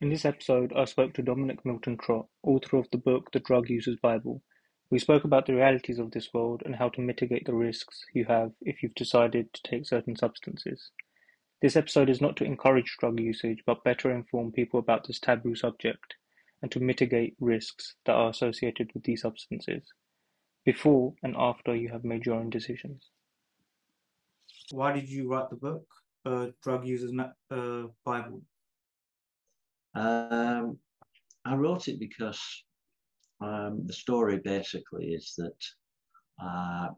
In this episode, I spoke to Dominic Milton Trott, author of the book The Drug User's Bible. We spoke about the realities of this world and how to mitigate the risks you have if you've decided to take certain substances. This episode is not to encourage drug usage, but better inform people about this taboo subject and to mitigate risks that are associated with these substances before and after you have made your own decisions. Why did you write the book, uh, Drug Users uh, Bible? Um, I wrote it because um, the story basically is that uh,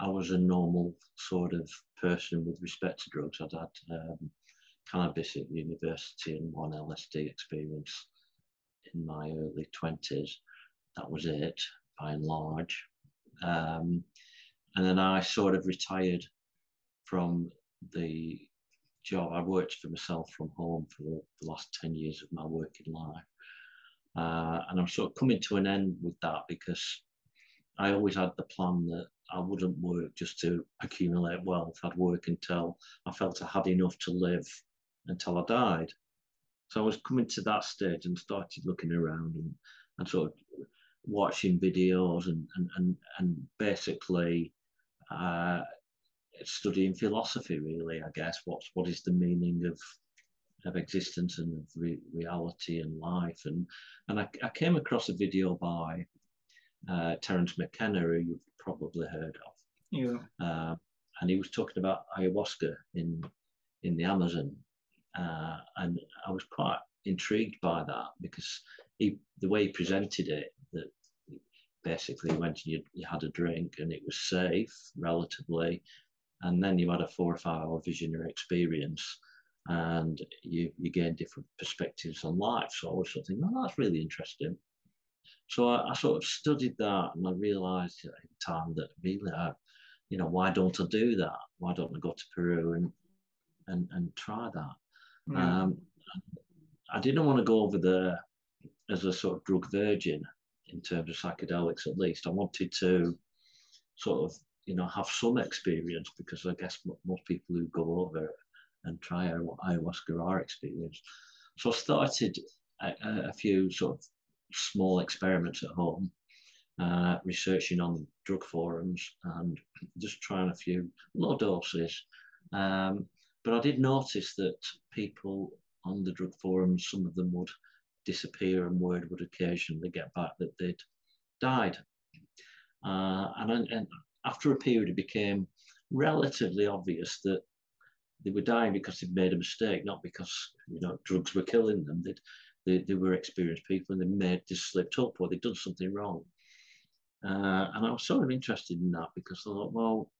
I was a normal sort of person with respect to drugs. I'd had um, cannabis at university and one LSD experience in my early 20s. That was it, by and large. Um, and then I sort of retired from the job. I worked for myself from home for the, last 10 years of my working life. Uh, and I'm sort of coming to an end with that because I always had the plan that I wouldn't work just to accumulate wealth. I'd work until I felt I had enough to live until I died. So I was coming to that stage and started looking around and, and sort of watching videos and, and, and, and basically uh, studying philosophy, really, I guess. What, what is the meaning of of existence and of re reality and life. And and I, I, came across a video by uh, Terence McKenna, who you've probably heard of. Yeah. Uh, and he was talking about ayahuasca in in the Amazon, uh, and I was quite intrigued by that because he, the way he presented it, that basically when you, you had a drink and it was safe relatively, and then you had a four or five hour visionary experience and you, you gain different perspectives on life. So I was sort of thinking, oh, that's really interesting. So I, I, sort of studied that and I realized at the time that really, I, you know, why don't I do that? Why don't I go to Peru and and, and try that? Mm. Um, I didn't want to go over there as a sort of drug virgin in terms of psychedelics, at least. I wanted to sort of, you know, have some experience because I guess most people who go over and try ayahuasca are experienced. So I started a, a few sort of small experiments at home, uh, researching on drug forums and just trying a few low doses. Um, but I did notice that people on the drug forums, some of them would disappear and word would occasionally get back that they'd died. Uh, and, and after a period, it became relatively obvious that they were dying because they'd made a mistake, not because you know drugs were killing them. They'd, they they were experienced people and they made just slipped up or they'd done something wrong. Uh, and I was sort of interested in that because I thought, well,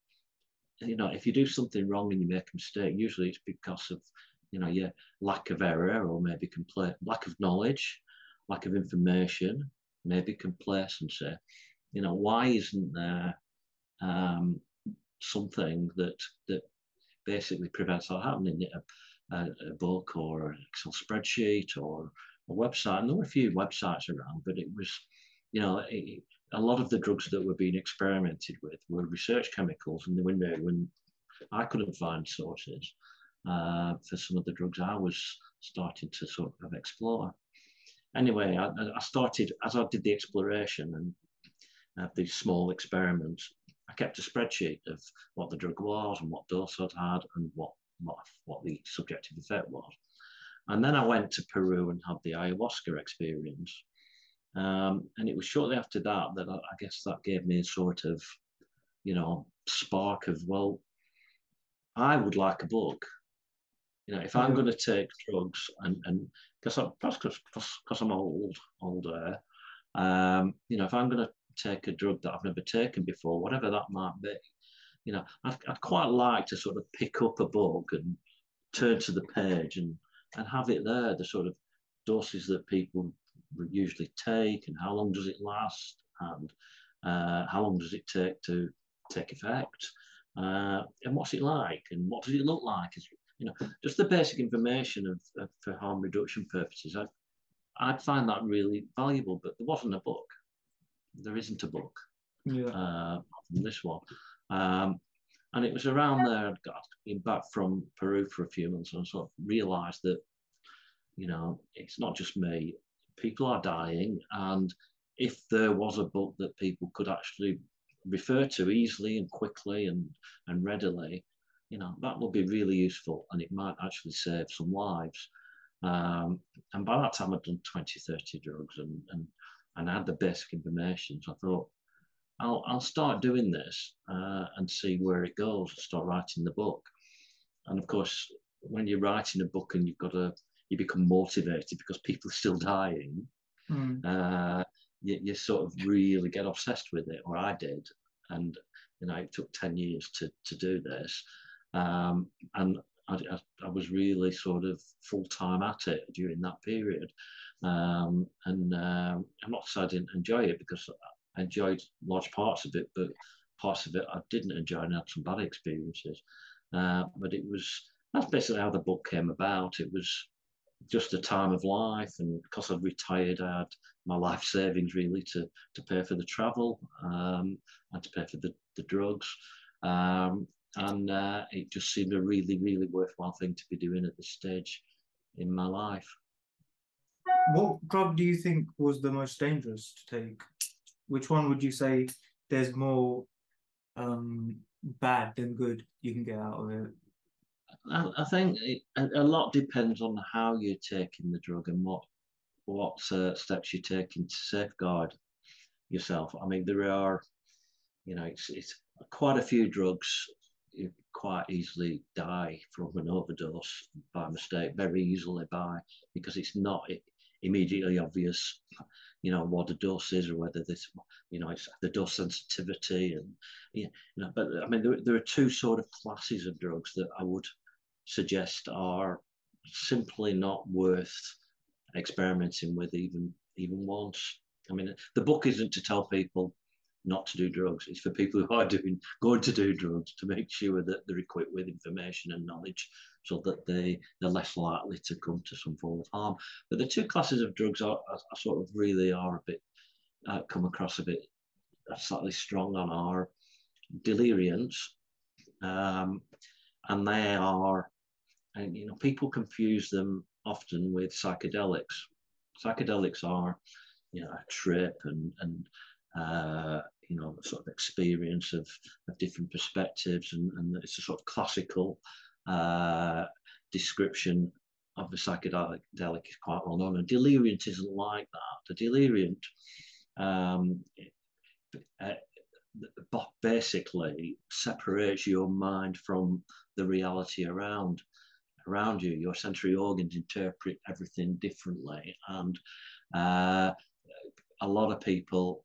you know, if you do something wrong and you make a mistake, usually it's because of you know your lack of error or maybe compla- lack of knowledge, lack of information, maybe complacency. You know, why isn't there um, something that that basically prevents that happening. A, a, book or an Excel spreadsheet or a website. And there were a few websites around, but it was, you know, a lot of the drugs that were being experimented with were research chemicals, and they were new, and I couldn't find sources uh, for some of the drugs I was starting to sort of explore. Anyway, I, I started as I did the exploration and uh, these small experiments. I kept a spreadsheet of what the drug was and what dose I'd had and what, what, what the subjective effect was. And then I went to Peru and had the ayahuasca experience. Um, and it was shortly after that that I, I, guess that gave me a sort of, you know, spark of, well, I would like a book. You know, if I'm going to take drugs and, and because I'm, because I'm old, older, um, you know, if I'm going to take a drug that I've never taken before, whatever that might be. You know, I'd, I'd quite like to sort of pick up a book and turn to the page and, and have it there, the sort of doses that people usually take and how long does it last and uh, how long does it take to take effect uh, and what's it like and what does it look like? Is you know just the basic information of, of for harm reduction purposes. I, I'd find that really valuable but there wasn't a book there isn't a book yeah. uh, from this one. Um, and it was around there I'd got been back from Peru for a few months and sort of realised that you know, it's not just me. People are dying, and if there was a book that people could actually refer to easily and quickly and, and readily, you know, that would be really useful and it might actually save some lives. Um, and by that time, I'd done 20, 30 drugs and, and, and I had the basic information. So I thought, I'll, I'll start doing this uh, and see where it goes, start writing the book. And of course, when you're writing a book and you've got to, you become motivated because people are still dying. Mm. Uh, you, you sort of really get obsessed with it, or I did. And, you know, it took 10 years to, to do this. Um, and I, I, I, was really sort of full time at it during that period. Um, and um, I'm not saying I didn't enjoy it because I enjoyed large parts of it, but parts of it I didn't enjoy and had some bad experiences. Uh, but it was that's basically how the book came about. It was just a time of life, and because I'd retired, I had my life savings really to to pay for the travel um, and to pay for the, the drugs. Um, and uh, it just seemed a really, really worthwhile thing to be doing at this stage in my life. What drug do you think was the most dangerous to take? Which one would you say there's more um, bad than good you can get out of it? I, I think it, a, lot depends on how you're taking the drug and what what uh, steps you're taking to safeguard yourself. I mean, there are, you know, it's, it's quite a few drugs you quite easily die from an overdose by mistake, very easily by because it's not immediately obvious, you know, what the dose is or whether this, you know, it's the dose sensitivity and, you know, but I mean, there, there are two sort of classes of drugs that I would suggest are simply not worth experimenting with even even once. I mean, the book isn't to tell people not to do drugs. It's for people who are doing going to do drugs to make sure that they're equipped with information and knowledge so that they they're less likely to come to some form of harm. But the two classes of drugs are, are, are sort of really are a bit uh, come across a bit uh, slightly strong on our deliriants, um, and they are and you know people confuse them often with psychedelics. Psychedelics are, you know, a trip and and uh, you know sort of experience of, of different perspectives, and, and it's a sort of classical uh, description of the psychedelic is quite well known. And deliriant isn't like that. The deliriant um, uh, basically separates your mind from the reality around around you. Your sensory organs interpret everything differently, and uh, a lot of people,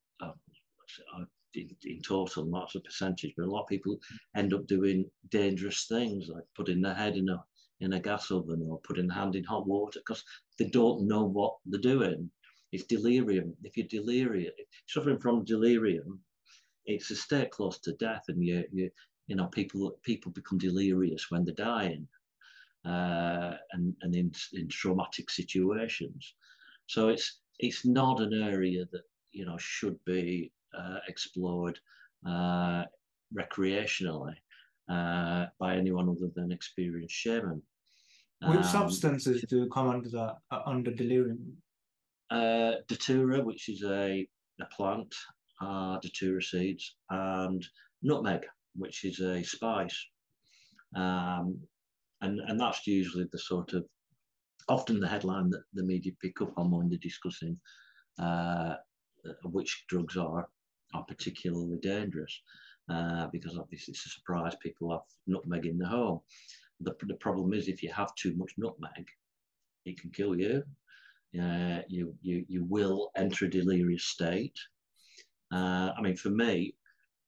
in, in, total, not as a percentage, but a lot of people end up doing dangerous things like putting their head in a in a gas oven or putting their hand in hot water because they don't know what they're doing. It's delirium. If you're delirium, suffering from delirium, it's a state close to death, and you you you know people people become delirious when they're dying uh, and, and in, in traumatic situations. So it's it's not an area that you know should be uh, explored uh, recreationally uh, by anyone other than experienced shaman. Which um, substances do come under that uh, under delirium? Uh, datura, which is a, a plant, datura seeds, and nutmeg, which is a spice. Um, and and that's usually the sort of often the headline that the media pick up on when they're discussing uh, which drugs are are particularly dangerous uh, because obviously it's a surprise people have nutmeg in the home. The, the problem is if you have too much nutmeg, it can kill you. Uh, you, you you will enter a delirious state. Uh, I mean, for me,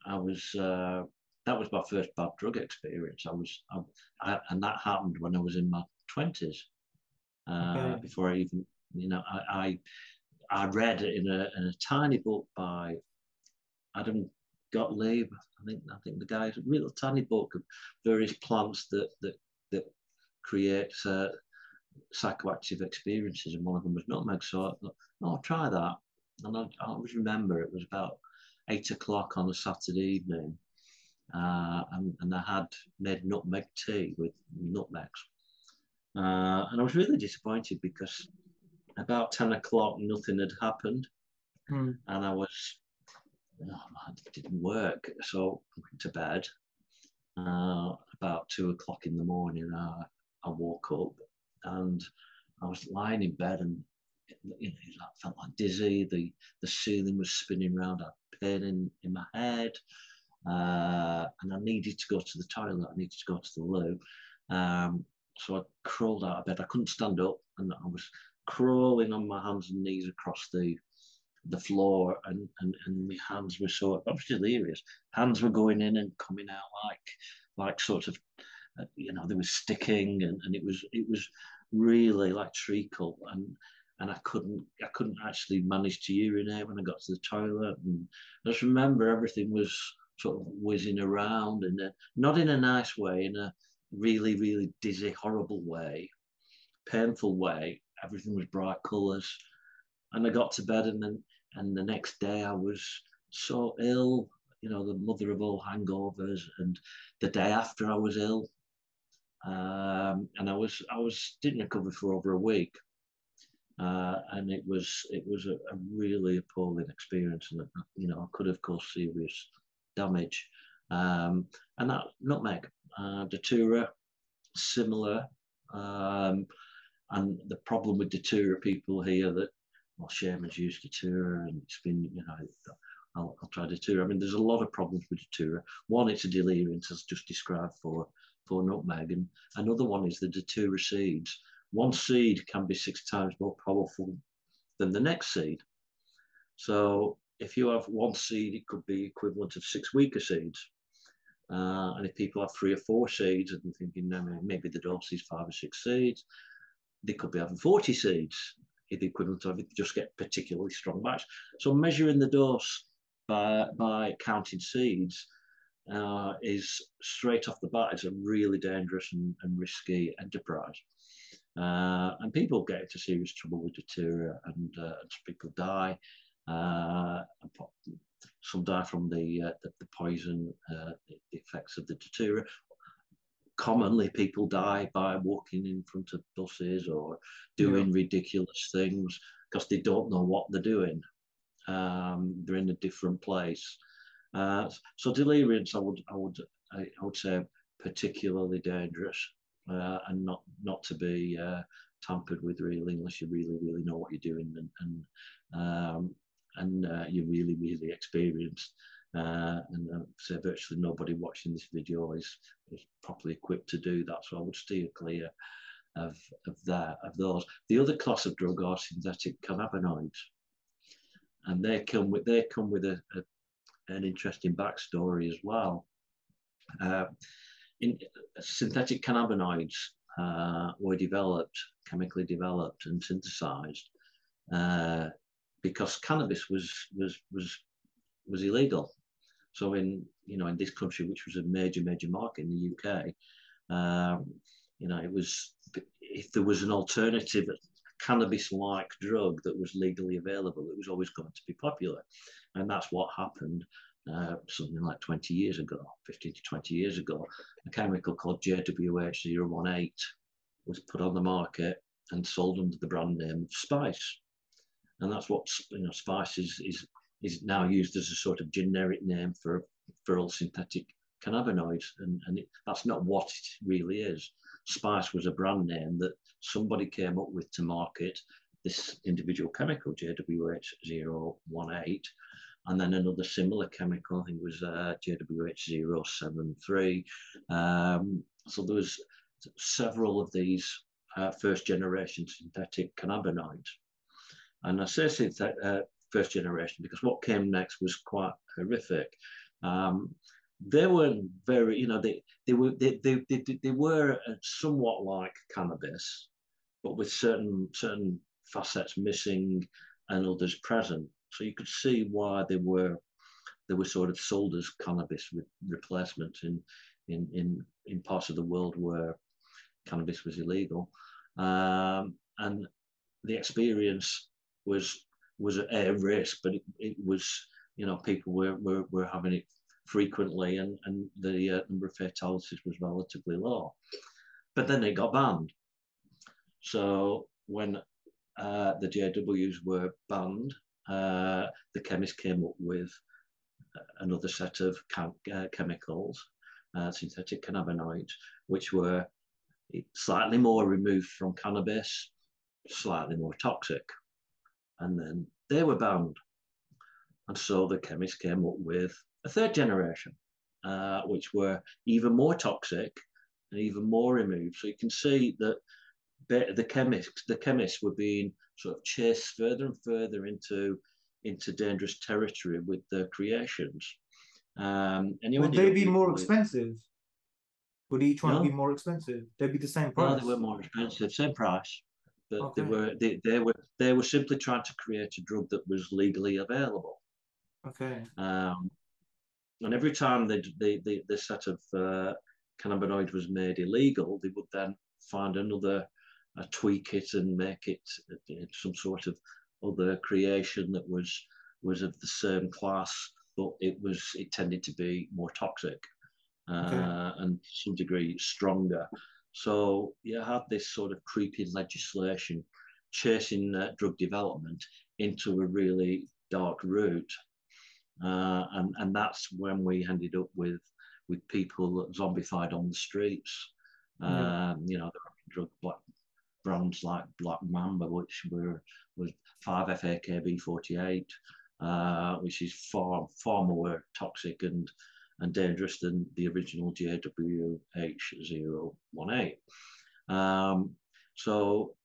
I was uh, that was my first bad drug experience. I was, I, I, and that happened when I was in my twenties. Uh, okay. Before I even, you know, I, I, I read in a, in a tiny book by Adam Gottlieb. I think I think the guy's a real tiny book of various plants that that that create uh, psychoactive experiences, and one of them was nutmeg. So I thought, oh, I'll try that. And I, I always remember it was about eight o'clock on a Saturday evening, uh, and, and I had made nutmeg tea with nutmegs. Uh, and I was really disappointed because about 10 o'clock, nothing had happened. Hmm. And I was, it didn't work. So I went to bed. Uh, about two o'clock in the morning, uh, I woke up and I was lying in bed and you know, I felt like dizzy. The the ceiling was spinning around. I had pain in, in my head, uh, and I needed to go to the toilet. I needed to go to the loo. Um, so I crawled out of bed. I couldn't stand up, and I was crawling on my hands and knees across the the floor, and and, and my hands were so was delirious. Hands were going in and coming out like like sort of uh, you know they were sticking, and, and it was it was really like treacle and and I couldn't I couldn't actually manage to urinate when I got to the toilet. And I just remember everything was sort of whizzing around and not in a nice way in a really really dizzy horrible way painful way. Everything was bright colors and I got to bed and then and the next day I was so ill you know the mother of all hangovers and the day after I was ill um, and I was I was didn't recover for over a week, uh, and it was it was a, a, really appalling experience, and you know I could have caused serious damage. Um, and that nutmeg, uh, datura, similar. Um, and the problem with datura people here that well, shamans use datura, and it's been you know I'll, I'll, try datura. I mean, there's a lot of problems with datura. One, it's a delirium, as just described for for nutmeg. And another one is the datura seeds. One seed can be six times more powerful than the next seed. So if you have one seed, it could be equivalent of six weaker seeds. Uh, and if people have three or four seeds and thinking no, maybe the dose is five or six seeds, they could be having 40 seeds, the equivalent of it just get particularly strong match. So measuring the dose by, by counting seeds uh, is straight off the bat, it's a really dangerous and, and risky enterprise. Uh, and people get into serious trouble with datura, and, uh, and people die. Uh, some die from the uh, the, the, poison, uh, the effects of the datura. Commonly, people die by walking in front of buses or doing yeah. ridiculous things because they don't know what they're doing. Um, they're in a different place. Uh, so deliriums, I would, I would, I, would say, particularly dangerous, uh, and not not to be uh, tampered with really, unless you really, really know what you're doing and and um, and uh, you're really, really experienced. Uh, and uh, say virtually nobody watching this video is, is properly equipped to do that. So I would steer clear of of that of those. The other class of drug are synthetic cannabinoids, and they come with they come with a, a an interesting backstory as well. Uh, in, synthetic cannabinoids uh, were developed, chemically developed and synthesized uh, because cannabis was was was was illegal. So in you know in this country, which was a major major market in the UK, um, you know it was if there was an alternative cannabis-like drug that was legally available, it was always going to be popular. And that's what happened uh, something like 20 years ago, 15 to 20 years ago. A chemical called JWH018 was put on the market and sold under the brand name Spice. And that's what you know, Spice is, is, is now used as a sort of generic name for, for all synthetic cannabinoids. And, and it, that's not what it really is. Spice was a brand name that somebody came up with to market this individual chemical, JWH018, and then another similar chemical, I think was uh, JWH073. Um, so there was several of these uh, first generation synthetic cannabinoids. And I say synthetic, uh, first generation because what came next was quite horrific. Um, they were very, you know, they, they were they, they, they, they were somewhat like cannabis, but with certain certain facets missing and others present. So you could see why they were they were sort of sold as cannabis with replacement in, in in in parts of the world where cannabis was illegal, um, and the experience was was at a risk, but it, it was you know people were, were were having it frequently, and and the uh, number of fatalities was relatively low. But then it got banned, So when uh, the JWs were banned, uh, the chemists came up with another set of chem uh, chemicals, uh, synthetic cannabinoids, which were slightly more removed from cannabis, slightly more toxic. And then they were banned. And so the chemists came up with a third generation, uh, which were even more toxic and even more removed. So you can see that the chemists, the chemists were being sort of chased further and further into into dangerous territory with their creations. Um, and Would they be more with, expensive? Would each one no. be more expensive? They'd be the same price. No, they were more expensive, same price. But okay. they were they, they were they were simply trying to create a drug that was legally available. Okay. Um, and every time they, they, they, this set of uh, cannabinoid was made illegal, they would then find another, uh, tweak it and make it uh, some sort of other creation that was was of the same class, but it was it tended to be more toxic uh, okay. and to some degree stronger. So you had this sort of creeping legislation chasing uh, drug development into a really dark route, uh, and and that's when we ended up with with people zombified on the streets. Um, you know, drug black brands like Black Mamba, which were was 5F-AKB48, uh, which is far far more toxic and and dangerous than the original JWH018. Um, so,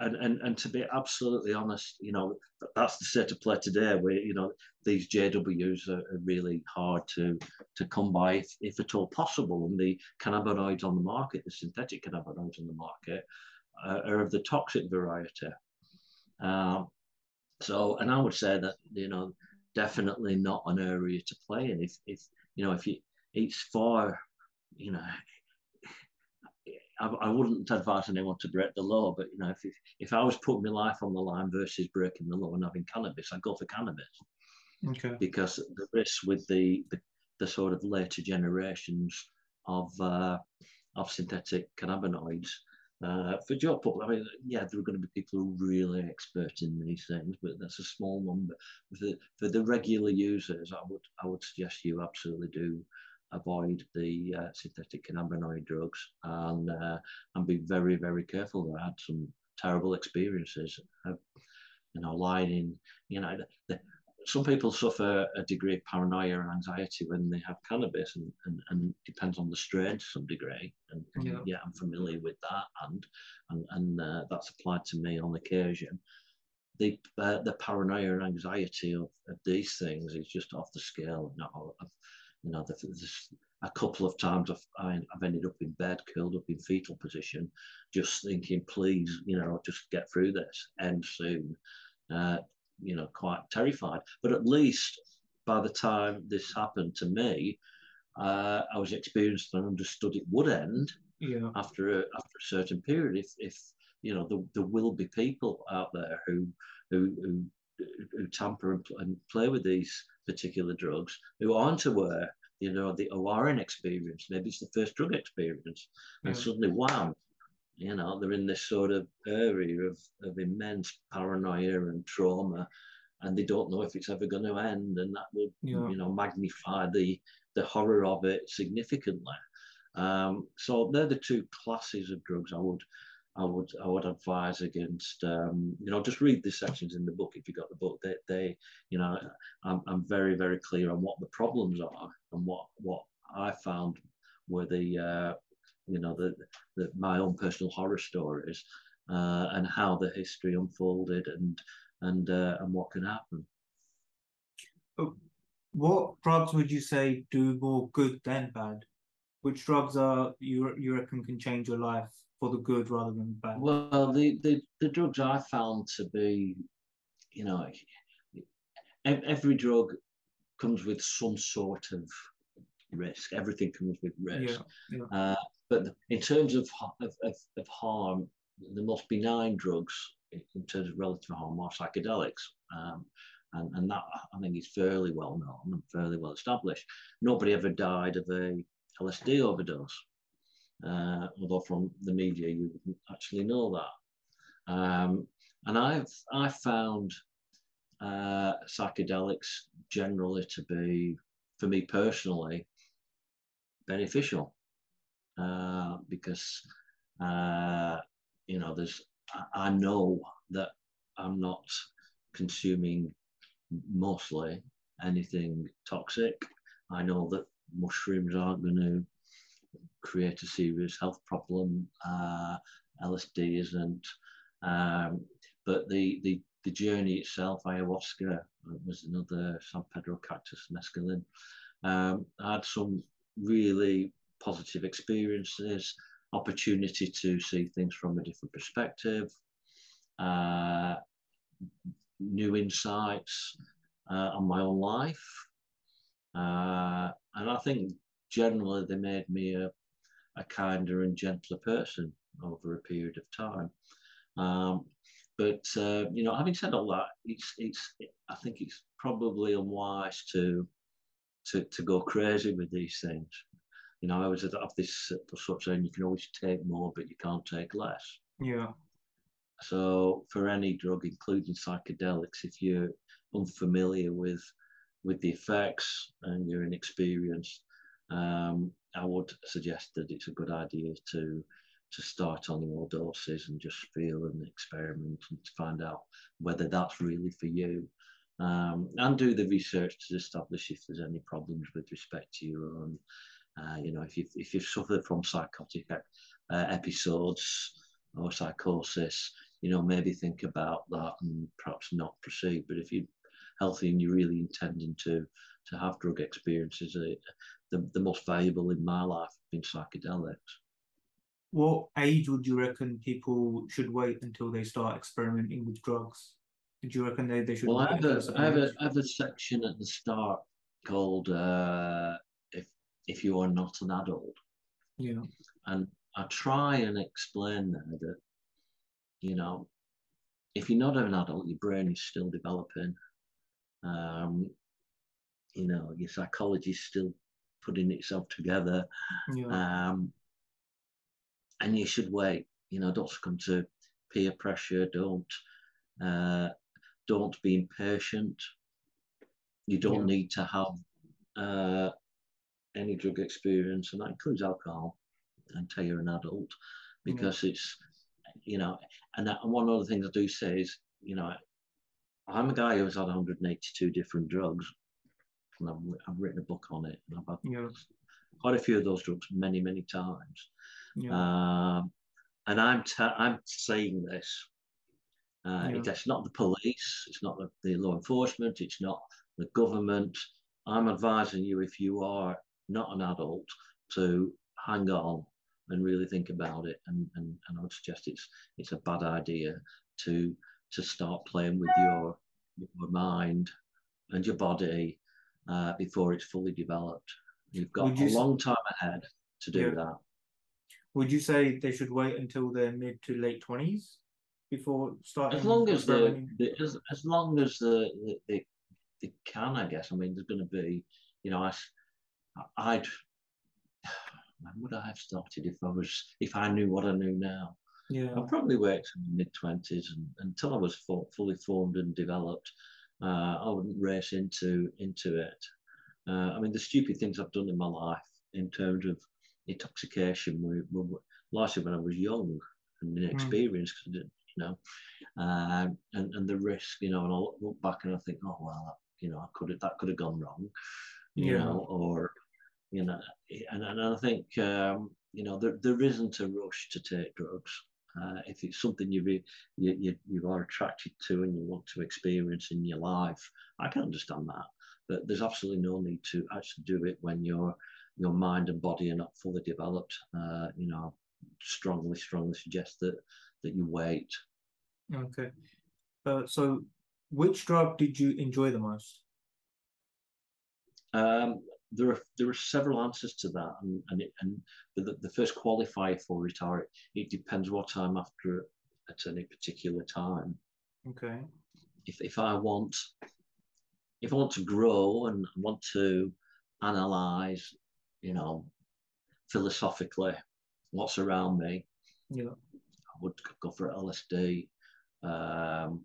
and, and and to be absolutely honest, you know that's the state of play today. Where you know these JWs are, are really hard to to come by, if, if at all possible. And the cannabinoids on the market, the synthetic cannabinoids on the market, uh, are of the toxic variety. Um, so, and I would say that you know definitely not an area to play in. If if you know if you it's for you know. I, I wouldn't advise anyone to break the law, but you know, if, if if I was putting my life on the line versus breaking the law and having cannabis, I'd go for cannabis. Okay. Because the risk with the, the, the sort of later generations of uh, of synthetic cannabinoids uh, for job public, I mean, yeah, there are going to be people who are really expert in these things, but that's a small number. For the, for the regular users, I would I would suggest you absolutely do avoid the uh, synthetic cannabinoid drugs and uh, and be very very careful. I had some terrible experiences. you know, lying in, you know, the, some people suffer a degree of paranoia and anxiety when they have cannabis, and, and, and depends on the strain to some degree. And, and yeah. yeah. I'm familiar with that, and and, and uh, that's applied to me on occasion. The uh, the paranoia and anxiety of, of, these things is just off the scale. You know, I've, you know there's a couple of times I've, I've ended up in bed, curled up in fetal position, just thinking, please, you know, just get through this, end soon. Uh, you know, quite terrified. But at least by the time this happened to me, uh, I was experienced and understood it would end yeah. after a, after a certain period. If, if you know, there, there will be people out there who who, who, who tamper and, and, play with these particular drugs who aren't aware, you know, the, who are inexperienced. Maybe it's the first drug experience, and yeah. suddenly, wow, you know, they're in this sort of area of, of immense paranoia and trauma, and they don't know if it's ever going to end, and that will, yeah. you know, magnify the the horror of it significantly. Um, so they're the two classes of drugs I would I would I would advise against. Um, you know, just read the sections in the book if you got the book. They, they you know, I'm, I'm very very clear on what the problems are and what what I found were the uh, you know, the, the my own personal horror stories uh, and how the history unfolded and and uh, and what can happen. What drugs would you say do more good than bad? Which drugs are you you reckon can change your life for the good rather than bad? Well, the the, the drugs I found to be, you know, every drug comes with some sort of risk. Everything comes with risk. Yeah, yeah. Uh, but in terms of, of, of, of harm, the most benign drugs in terms of relative harm are psychedelics. Um, and, and that I think is fairly well known and fairly well established. Nobody ever died of a LSD overdose, uh, although from the media you wouldn't actually know that. Um, and I've I found uh, psychedelics generally to be, for me personally, beneficial uh, because uh, you know there's I know that I'm not consuming mostly anything toxic. I know that mushrooms aren't going to create a serious health problem. Uh, LSD isn't. Um, but the, the, the journey itself, ayahuasca was another San Pedro cactus mescaline. Um, I had some really positive experiences, opportunity to see things from a different perspective, uh, new insights uh, on my own life. Uh, and I think generally they made me a, a kinder and gentler person over a period of time. Um, but uh, you know, having said all that, it's it's I think it's probably unwise to to to go crazy with these things. You know, I was at this sort of saying you can always take more, but you can't take less. Yeah. So for any drug, including psychedelics, if you're unfamiliar with with the effects and you're inexperienced, um, I would suggest that it's a good idea to to start on low doses and just feel and experiment and to find out whether that's really for you. Um, and do the research to establish if there's any problems with respect to your own. Uh, you know, if you've, if you've suffered from psychotic uh, episodes or psychosis, you know, maybe think about that and perhaps not proceed. But if you're healthy and you're really intending to to have drug experiences, uh, the, the most valuable in my life have been psychedelics what age would you reckon people should wait until they start experimenting with drugs? Do you reckon they, they should? Well, I have, a, I, have a, I have a section at the start called uh, "If You Are Not an Adult." Yeah. And I try and explain there that you know, if you're not an adult, your brain is still developing. Um, you know, your psychology is still putting itself together. Yeah. Um, and you should wait. You know, don't succumb to peer pressure. Don't uh, don't be impatient. You don't yeah. need to have uh, any drug experience, and that includes alcohol, until you're an adult, because yeah. it's you know. And, that, and one of the things I do say is, you know, I'm a guy who's had 182 different drugs, and I've, I've written a book on it, and I've had yeah. quite a few of those drugs many, many times. Yeah. Um, and I'm I'm saying this. Uh, yeah. It's not the police. It's not the, the law enforcement. It's not the government. I'm advising you if you are not an adult to hang on and really think about it. And, and, and I would suggest it's it's a bad idea to to start playing with your your mind and your body uh, before it's fully developed. You've got a long time ahead to do yeah. that. Would you say they should wait until their mid to late twenties before starting? As long as the, the as, as long as the, the, they, they can, I guess. I mean, there's going to be, you know, I, I'd when would I have started if I was if I knew what I knew now? Yeah, I probably worked in till mid twenties and until I was full, fully formed and developed. Uh, I wouldn't race into into it. Uh, I mean, the stupid things I've done in my life in terms of intoxication were, were largely when I was young and inexperienced, mm. you know, um, and and the risk, you know, and I look back and I think, oh well, you know, I could have that could have gone wrong, you yeah. know, or you know, and and I think um, you know there there isn't a rush to take drugs. Uh, if it's something you, re, you, you you are attracted to and you want to experience in your life, I can understand that. But there's absolutely no need to actually do it when you're your mind and body are not fully developed, uh, you know, strongly, strongly suggest that that you wait. Okay. Uh, so, which drug did you enjoy the most? Um, there are there are several answers to that, and and, it, and the, the first qualifier for it are it depends what time after at any particular time. Okay. If if I want if I want to grow and want to analyze you know, philosophically, what's around me. Yeah. I would go for LSD. um,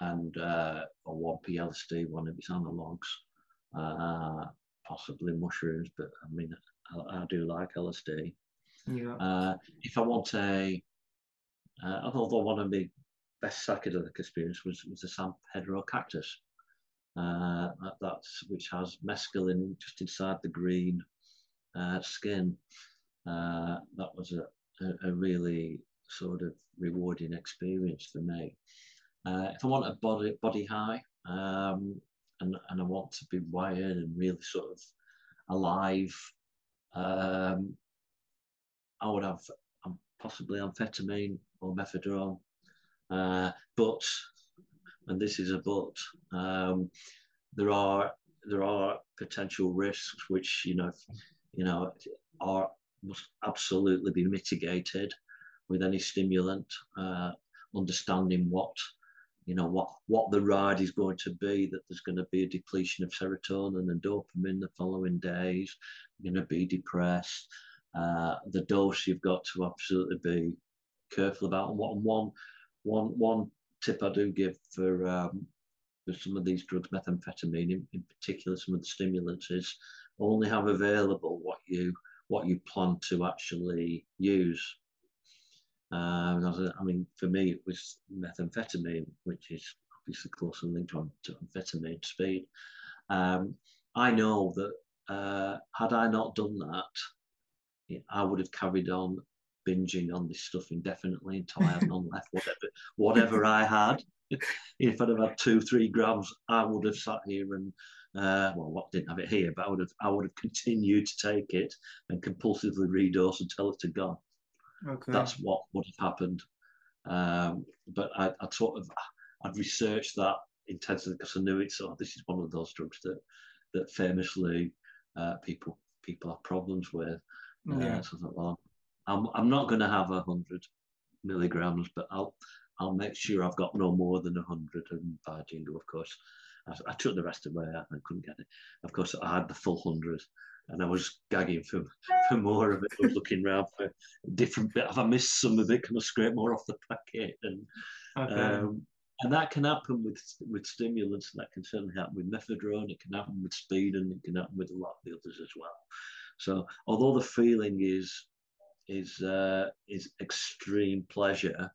and uh, or 1p LSD, one of its analogues, uh, possibly mushrooms, but I mean, I, I do like LSD. Yeah. Uh, if I want a, uh, although one of the best psychedelic experience was, was the San Pedro cactus. Uh, that, that's which has mescaline just inside the green uh, skin. Uh, that was a, a, a, really sort of rewarding experience for me. Uh, if I want a body body high um, and and I want to be wired and really sort of alive, um, I would have um, possibly amphetamine or mephedrone. Uh, but, and this is a but, um, there are there are potential risks which you know you know are must absolutely be mitigated with any stimulant. Uh, understanding what you know what what the ride is going to be that there's going to be a depletion of serotonin and dopamine the following days you're going to be depressed. Uh, the dose you've got to absolutely be careful about. And one one one tip i do give for um, for some of these drugs methamphetamine in, in particular some of the stimulants is only have available what you what you plan to actually use um, I mean, for me, it was methamphetamine, which is obviously closely linked to, to amphetamine speed. Um, I know that uh, had I not done that, I would have carried on binging on this stuff indefinitely until I had none left. Whatever, whatever I had, if I'd have had two, three grams, I would have sat here and uh, well, what didn't have it here, but I would have, I would have continued to take it and compulsively redose until it had gone. Okay. That's what would have happened. Um, but I, I sort of I'd researched that intensely because I knew it. So this is one of those drugs that that famously uh, people people have problems with. Uh, Yeah. So I thought, well, I'm I'm not going to have a hundred milligrams, but I'll I'll make sure I've got no more than a hundred. And by jingo, of course, I, I took the rest away. And I couldn't get it. Of course, I had the full hundred and I was gagging for, for more of it. I was looking around for different bit. Have I missed some of it? Can I scrape more off the packet? And Okay. um, and that can happen with with stimulants. And that can certainly happen with mephedrone. It can happen with speed, and it can happen with a lot of the others as well. So although the feeling is is uh, is extreme pleasure,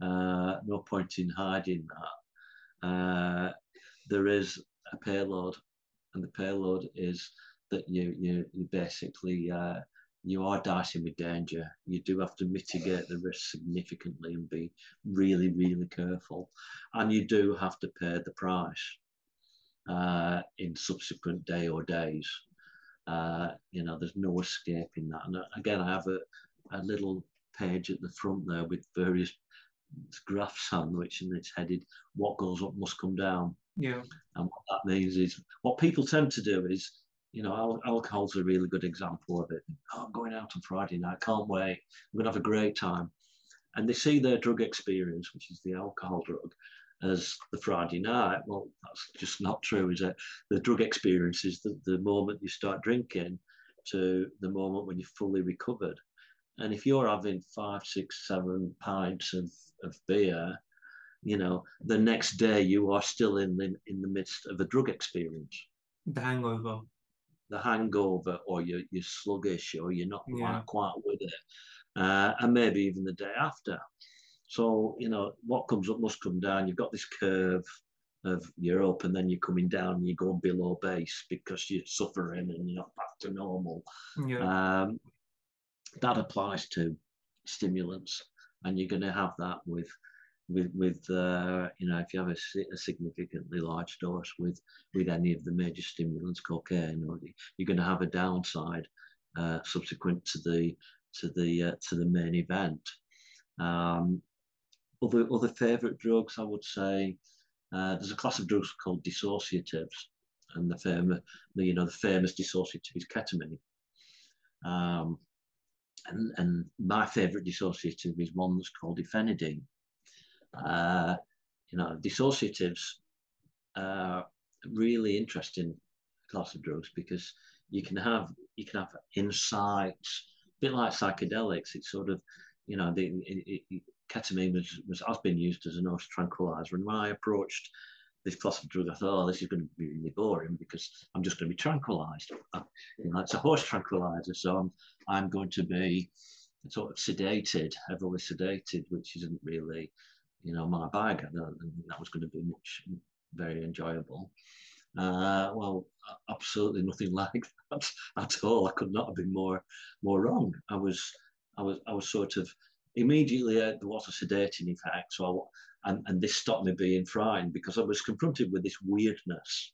uh, no point in hiding that. Uh, there is a payload, and the payload is that you you you basically uh, you are dicing with danger. You do have to mitigate the risk significantly and be really really careful, and you do have to pay the price uh, in subsequent day or days. Uh, you know, there's no escaping that. And uh, again, I have a, a little page at the front there with various graphs on which and it's headed "What goes up must come down." yeah. And what that means is what people tend to do is, you know, al- alcohol's a really good example of it. Oh, I'm going out on Friday night, can't wait. I'm going to have a great time. And they see their drug experience, which is the alcohol drug, as the Friday night. Well, that's just not true, is it? The drug experience is the, the moment you start drinking to the moment when you're fully recovered. And if you're having five, six, seven pints of, of beer, you know, the next day you are still in the, in the midst of a drug experience. The hangover. The hangover, or you're, you're sluggish, or you're not Yeah. quite, quite with it, uh, and maybe even the day after. So, you know, what comes up must come down. You've got this curve of you're up and then you're coming down and you're going below base because you're suffering and you're not back to normal. Yeah. Um, that applies to stimulants, and you're going to have that with with with uh, you know if you have a, a significantly large dose with with any of the major stimulants, cocaine, or you're going to have a downside uh, subsequent to the to the uh, to the main event. Um, other other favourite drugs, I would say, uh, there's a class of drugs called dissociatives, and the famous, you know, the famous dissociative is ketamine. Um, and, and my favourite dissociative is one that's called ephenidine. Uh, you know, dissociatives are really interesting class of drugs because you can have you can have insights, a bit like psychedelics. It's sort of, you know, the, it, it, ketamine was, was has been used as a nurse tranquilizer. And when I approached this class of drug, I thought, oh, this is going to be really boring because I'm just going to be tranquilized. You know, it's a horse tranquilizer, so I'm I'm going to be sort of sedated, heavily sedated, which isn't really, you know, my bag. I don't think that was going to be much very enjoyable. Uh, well, absolutely nothing like that at all. I could not have been more more wrong. I was I was I was sort of immediately uh, there was a sedating effect. So I, and and this stopped me being frightened because I was confronted with this weirdness.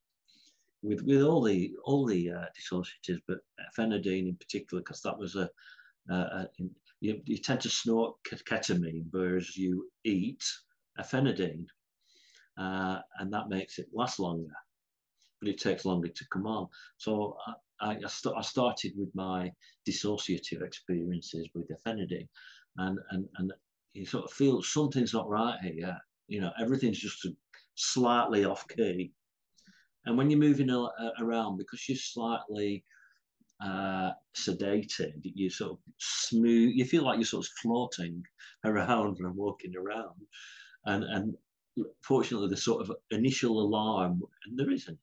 With, with all the all the uh, dissociatives, but ephenidine in particular, because that was a, a, a you, you tend to snort ketamine, whereas you eat ephenidine, uh, and that makes it last longer but it takes longer to come on. So I, I, st- I started with my dissociative experiences with ephenidine, and, and, and you sort of feel something's not right here. You know, everything's just slightly off key. And when you're moving around, because you're slightly uh, sedated, you sort of smooth, you feel like you're sort of floating around and walking around. And, and fortunately, the sort of initial alarm, and there is an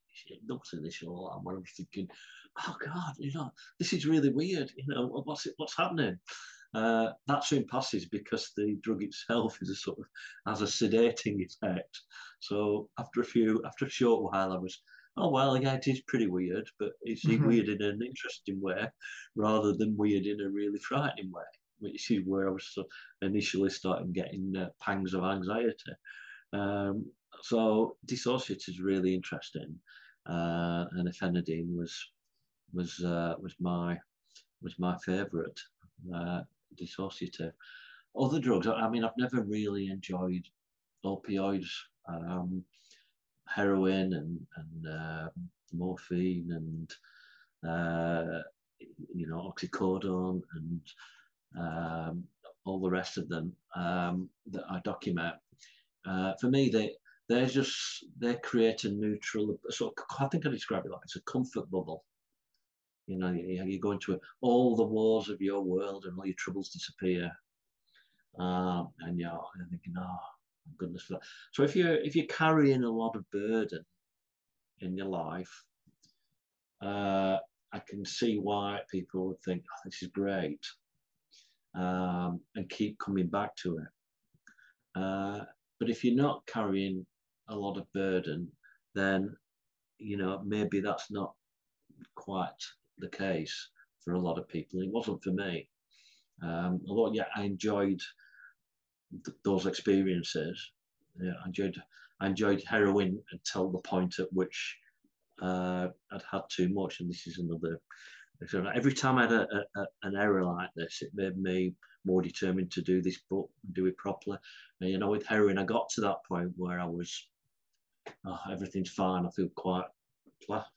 not initial alarm, where I'm thinking, oh God, you know, this is really weird. You know, what's it, what's happening? Uh, that soon passes because the drug itself is a sort of has a sedating effect. So after a few, after a short while, I was, oh well, yeah, it is pretty weird, but it's mm-hmm. weird in an interesting way, rather than weird in a really frightening way, which is where I was initially starting getting uh, pangs of anxiety. Um, so dissociate is really interesting, uh, and ephenidine was was uh, was my was my favourite uh, dissociative. Other drugs, I mean, I've never really enjoyed opioids, um, heroin, and and uh, morphine, and uh, you know oxycodone, and um, all the rest of them um, that I document. Uh, for me, they they're just they create a neutral of, I think I describe it like it's a comfort bubble. You know, you, you go into it, all the wars of your world and all your troubles disappear. Um, and you're, you're thinking, oh, goodness for that. So if you're if you're carrying a lot of burden in your life, uh, I can see why people would think, oh, this is great, um, and keep coming back to it. Uh, but if you're not carrying a lot of burden, then you know maybe that's not quite the case for a lot of people. It wasn't for me. Um, although yeah, I enjoyed th- those experiences. Yeah, I enjoyed I enjoyed heroin until the point at which uh, I'd had too much, and this is another. Every time I had a, a, an error like this, it made me more determined to do this book, and do it properly. And, you know, with heroin, I got to that point where I was oh, everything's fine. I feel quite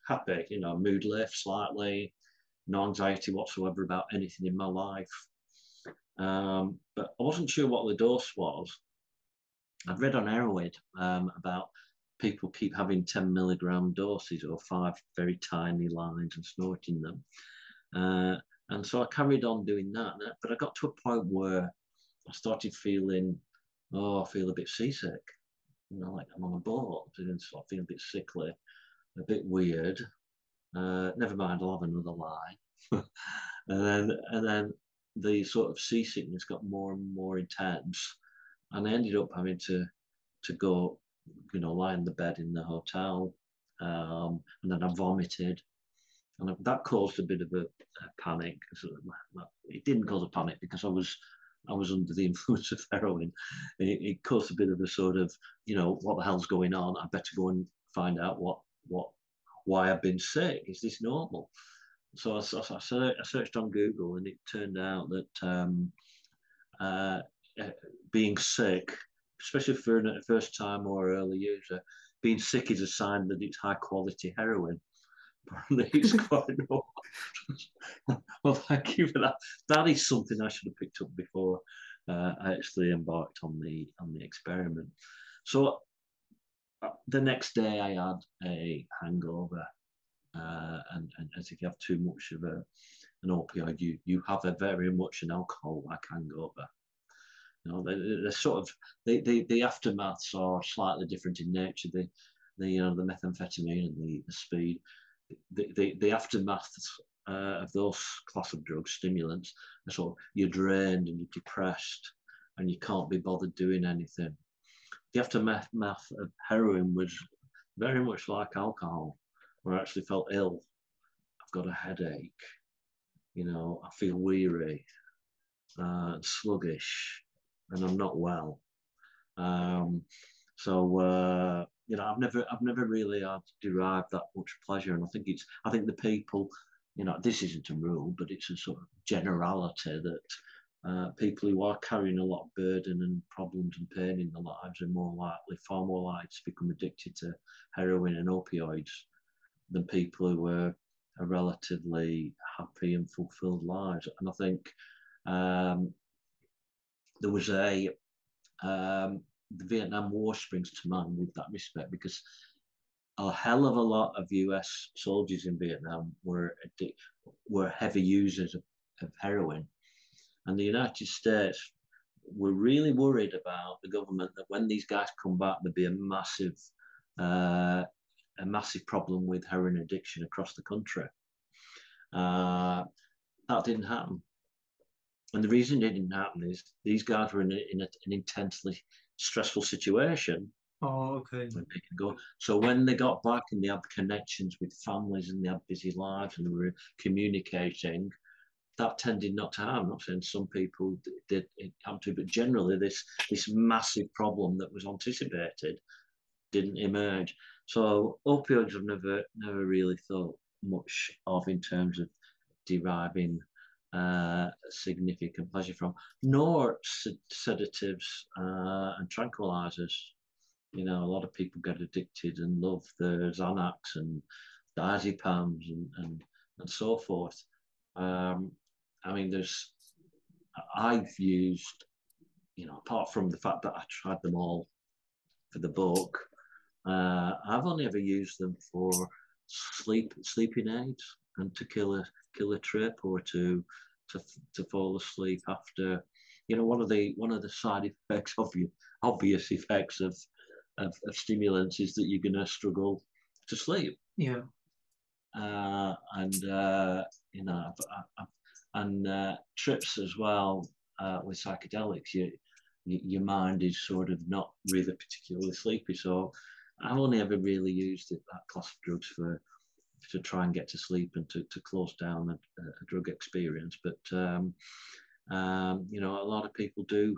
happy, you know, mood lift slightly, no anxiety whatsoever about anything in my life. Um, but I wasn't sure what the dose was. I'd read on Erowid um, about people keep having 10 milligram doses or five very tiny lines and snorting them. Uh, and so I carried on doing that. But I got to a point where I started feeling, oh, I feel a bit seasick you know, like I'm on a boat and sort of feeling a bit sickly, a bit weird. Uh, never mind, I'll have another line. and then and then the sort of seasickness got more and more intense, and I ended up having to to go, you know, lie in the bed in the hotel, um, and then I vomited, and that caused a bit of a, a panic. It didn't cause a panic because I was I was under the influence of heroin. It, it, caused a bit of a sort of, you know, what the hell's going on? I better go and find out what, what, why I've been sick. Is this normal? So I, I, I searched on Google and it turned out that um, uh, uh being sick, especially for a first time or early user, being sick is a sign that it's high quality heroin. it's quite normal. well, thank you for that. That is something I should have picked up before uh, I actually embarked on the on the experiment. So uh, the next day I had a hangover, uh, and, and as if you have too much of a an opioid, you you have a very much an alcohol like hangover. You know, they, are sort of the, the the aftermaths are slightly different in nature. The the you know the methamphetamine and the, the speed, the the, the aftermaths uh, of those class of drugs, stimulants, are sort of you're drained and you're depressed and you can't be bothered doing anything. The aftermath of heroin was very much like alcohol, where I actually felt ill. I've got a headache, you know, I feel weary, uh, sluggish, and I'm not well. Um, so uh, you know, I've never, I've never really derived that much pleasure, and I think it's, I think the people, you know, this isn't a rule, but it's a sort of generality that uh, people who are carrying a lot of burden and problems and pain in their lives are more likely, far more likely to become addicted to heroin and opioids than people who were a relatively happy and fulfilled lives. And I think um, there was a um, the Vietnam War springs to mind with that respect because a hell of a lot of U.S. soldiers in Vietnam were were heavy users of, of heroin and the United States were really worried about the government that when these guys come back, there'd be a massive, uh, a massive problem with heroin addiction across the country. Uh, that didn't happen. And the reason it didn't happen is these guys were in, a, in a, an intensely stressful situation. Oh, okay. When they could go. So when they got back and they had connections with families and they had busy lives and they were communicating, that tended not to happen. I'm not saying some people did it happen to, but generally this this massive problem that was anticipated didn't emerge. So opioids I've never never really thought much of in terms of deriving uh, significant pleasure from, nor sedatives uh, and tranquilizers. You know, a lot of people get addicted and love the Xanax and diazepams and, and, and so forth. Um, I mean, there's, I've used, you know, apart from the fact that I tried them all for the book, uh, I've only ever used them for sleep, sleeping aids and to kill a kill a trip or to to to fall asleep after. You know, one of the one of the side effects of you obvious effects of, of, of stimulants is that you're going to struggle to sleep. Yeah. Uh, and uh, you know, I've, I've, and uh, trips as well uh, with psychedelics. You, you, your mind is sort of not really particularly sleepy. So I've only ever really used it, that class of drugs for to try and get to sleep and to, to close down a, a drug experience. But um, um, you know, a lot of people do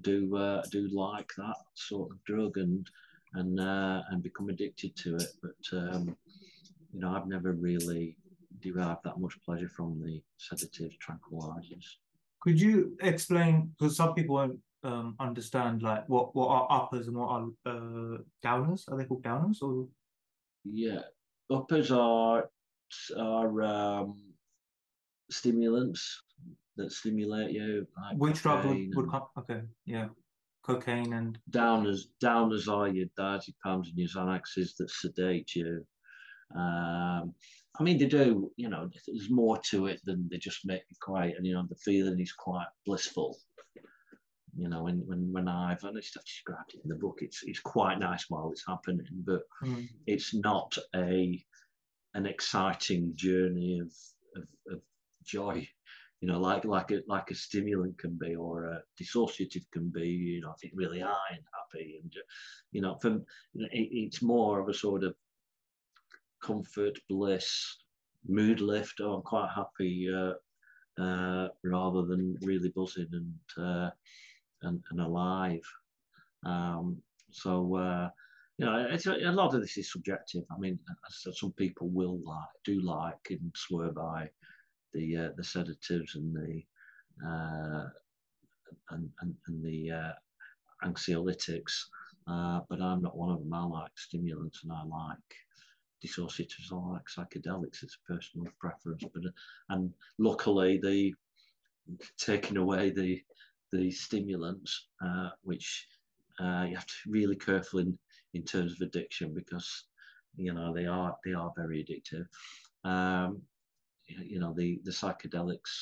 do uh, do like that sort of drug and and uh, and become addicted to it. But um, you know, I've never really derived that much pleasure from the sedatives, tranquilizers. Could you explain, because some people um, understand, like what, what are uppers and what are uh, downers? Are they called downers or? Yeah, uppers are are um, stimulants that stimulate you. Like Which drug would, would come? Okay, yeah, cocaine and downers. Downers are your diazepams and your Xanaxes that sedate you. Um, I mean, they do, you know, there's more to it than they just make you quiet. And, you know, the feeling is quite blissful. You know, when, when, when I've, and I've described it in the book, it's, it's quite nice while it's happening, but mm. it's not a, an exciting journey of, of, of joy you know, like like a like a stimulant can be, or a dissociative can be. You know, I think really high and happy, and you know, from it, it's more of a sort of comfort, bliss, mood lift. Oh, I'm quite happy uh, uh, rather than really buzzing and uh, and, and, alive. Um, so uh, you know, it's a, a, lot of this is subjective. I mean, some people will like, do like, and swear by the uh, the sedatives and the uh, and, and, and the anxiolytics. Uh, but I'm not one of them. I like stimulants and I like dissociatives or like psychedelics. It's a personal preference, but and luckily the taking away the the stimulants, uh, which uh, you have to be really careful in in terms of addiction because you know they are they are very addictive. Um, you know the the psychedelics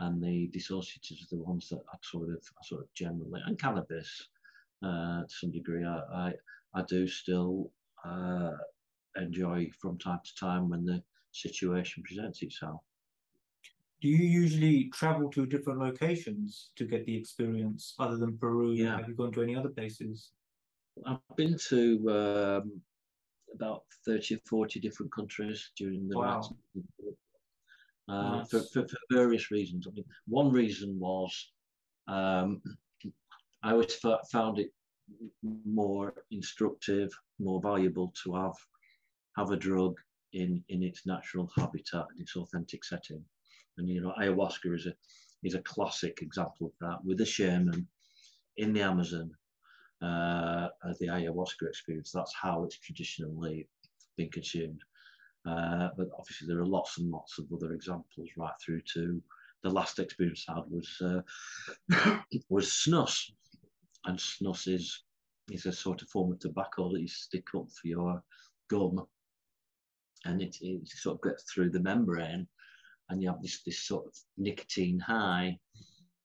and the dissociatives are the ones that I sort of, I sort of generally, and cannabis uh, to some degree, I, I, I do still uh, enjoy from time to time when the situation presents itself. Do you usually travel to different locations to get the experience other than Peru? Yeah. Have you gone to any other places? I've been to um, about 30 or 40 different countries during the Wow. last uh, Nice. for, for, for various reasons. I mean, one reason was um, I always found it more instructive, more valuable to have have a drug in in its natural habitat and its authentic setting. And you know, ayahuasca is a is a classic example of that. With a shaman in the Amazon, uh, the ayahuasca experience. That's how it's traditionally been consumed. Uh, but obviously, there are lots and lots of other examples, right through to the last experience I had was uh, was snus, and snus is is a sort of form of tobacco that you stick up for your gum, and it, it sort of gets through the membrane, and you have this this sort of nicotine high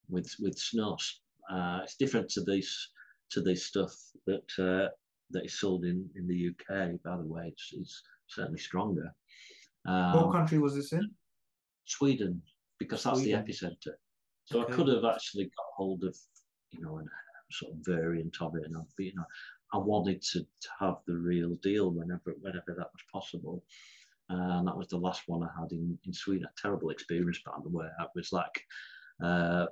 with with snus. Uh, it's different to these to this stuff that uh, that is sold in in the UK. By the way, it's, it's certainly stronger. what Um, country was this in? Sweden, because that's Sweden. the epicenter. So Okay. I could have actually got hold of, you know, a sort of variant of it, and I, you know, I wanted to, to have the real deal whenever whenever that was possible. And that was the last one I had in, in Sweden. A terrible experience, by the way. It was like uh,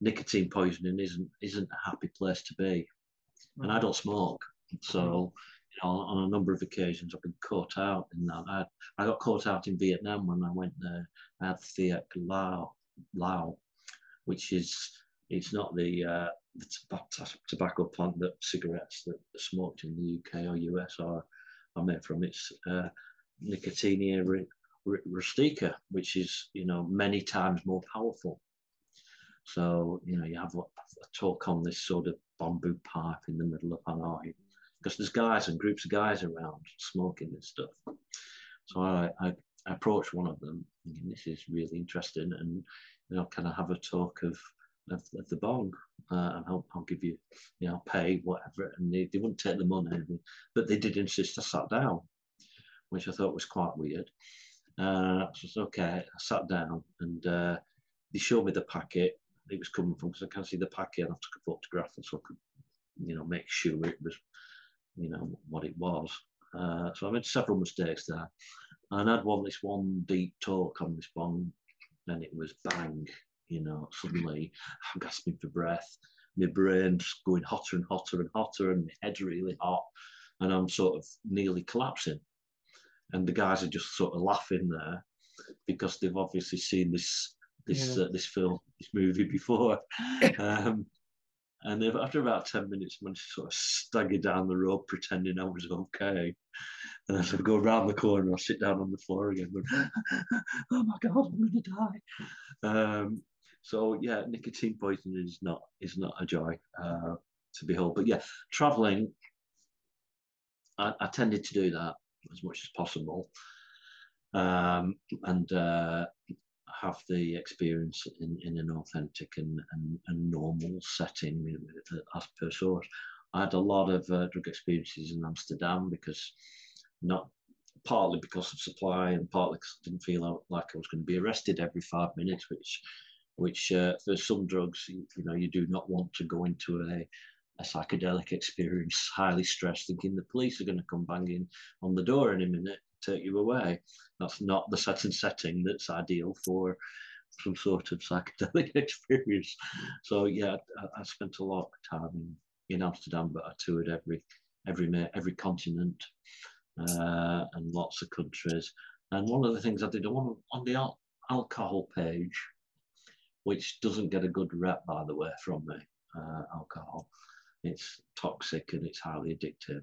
nicotine poisoning isn't isn't a happy place to be, and I don't smoke, so you know, on a number of occasions I've been caught out in that. I, I got caught out in Vietnam when I went there. I had Thuốc Lào, Lao, which is it's not the uh, the tobacco, tobacco plant that cigarettes that are smoked in the UK or US are are made from. It's uh, Nicotiana ru- ru- rustica, which is you know many times more powerful. So you know you have a, a talk on this sort of bamboo pipe in the middle of Hanoi because there's guys and groups of guys around smoking this stuff. So I, I, I approached one of them, thinking this is really interesting, and you know, can I have a talk of of, of the bong, uh, and I'll, I'll give you, you know, pay whatever, and they, they wouldn't take the money, but they did insist I sat down, which I thought was quite weird. Uh, so I said, okay, I sat down, and uh, they showed me the packet it was coming from, because I can't see the packet, I took a photograph, it so I could, you know, make sure it was you know what it was. Uh, so I made several mistakes there, and I'd won this one deep talk on this one, and it was bang, you know. Suddenly, I'm gasping for breath, my brain's going hotter and hotter and hotter, and my head's really hot, and I'm sort of nearly collapsing. And the guys are just sort of laughing there because they've obviously seen this this Yeah. uh, this film, this movie before. um, and after about 10 minutes, I managed to sort of stagger down the road pretending I was okay. And as I go around the corner, I sit down on the floor again, going, oh my God, I'm going to die. Um, so yeah, nicotine poisoning is not is not a joy uh, to behold. But yeah, traveling, I, I tended to do that as much as possible, um, and uh, have the experience in, in an authentic and, and, and normal setting uh, as per source. I had a lot of uh, drug experiences in Amsterdam because not partly because of supply and partly because I didn't feel like I was going to be arrested every five minutes, which which uh, for some drugs you, you know you do not want to go into a a psychedelic experience, highly stressed, thinking the police are going to come banging on the door in a minute, take you away. That's not the set and setting that's ideal for some sort of psychedelic experience. So yeah, I, I spent a lot of time in, in Amsterdam, but I toured every every every continent uh, and lots of countries. And one of the things I did on on the al- alcohol page, which doesn't get a good rep by the way from me, uh, alcohol. It's toxic and it's highly addictive.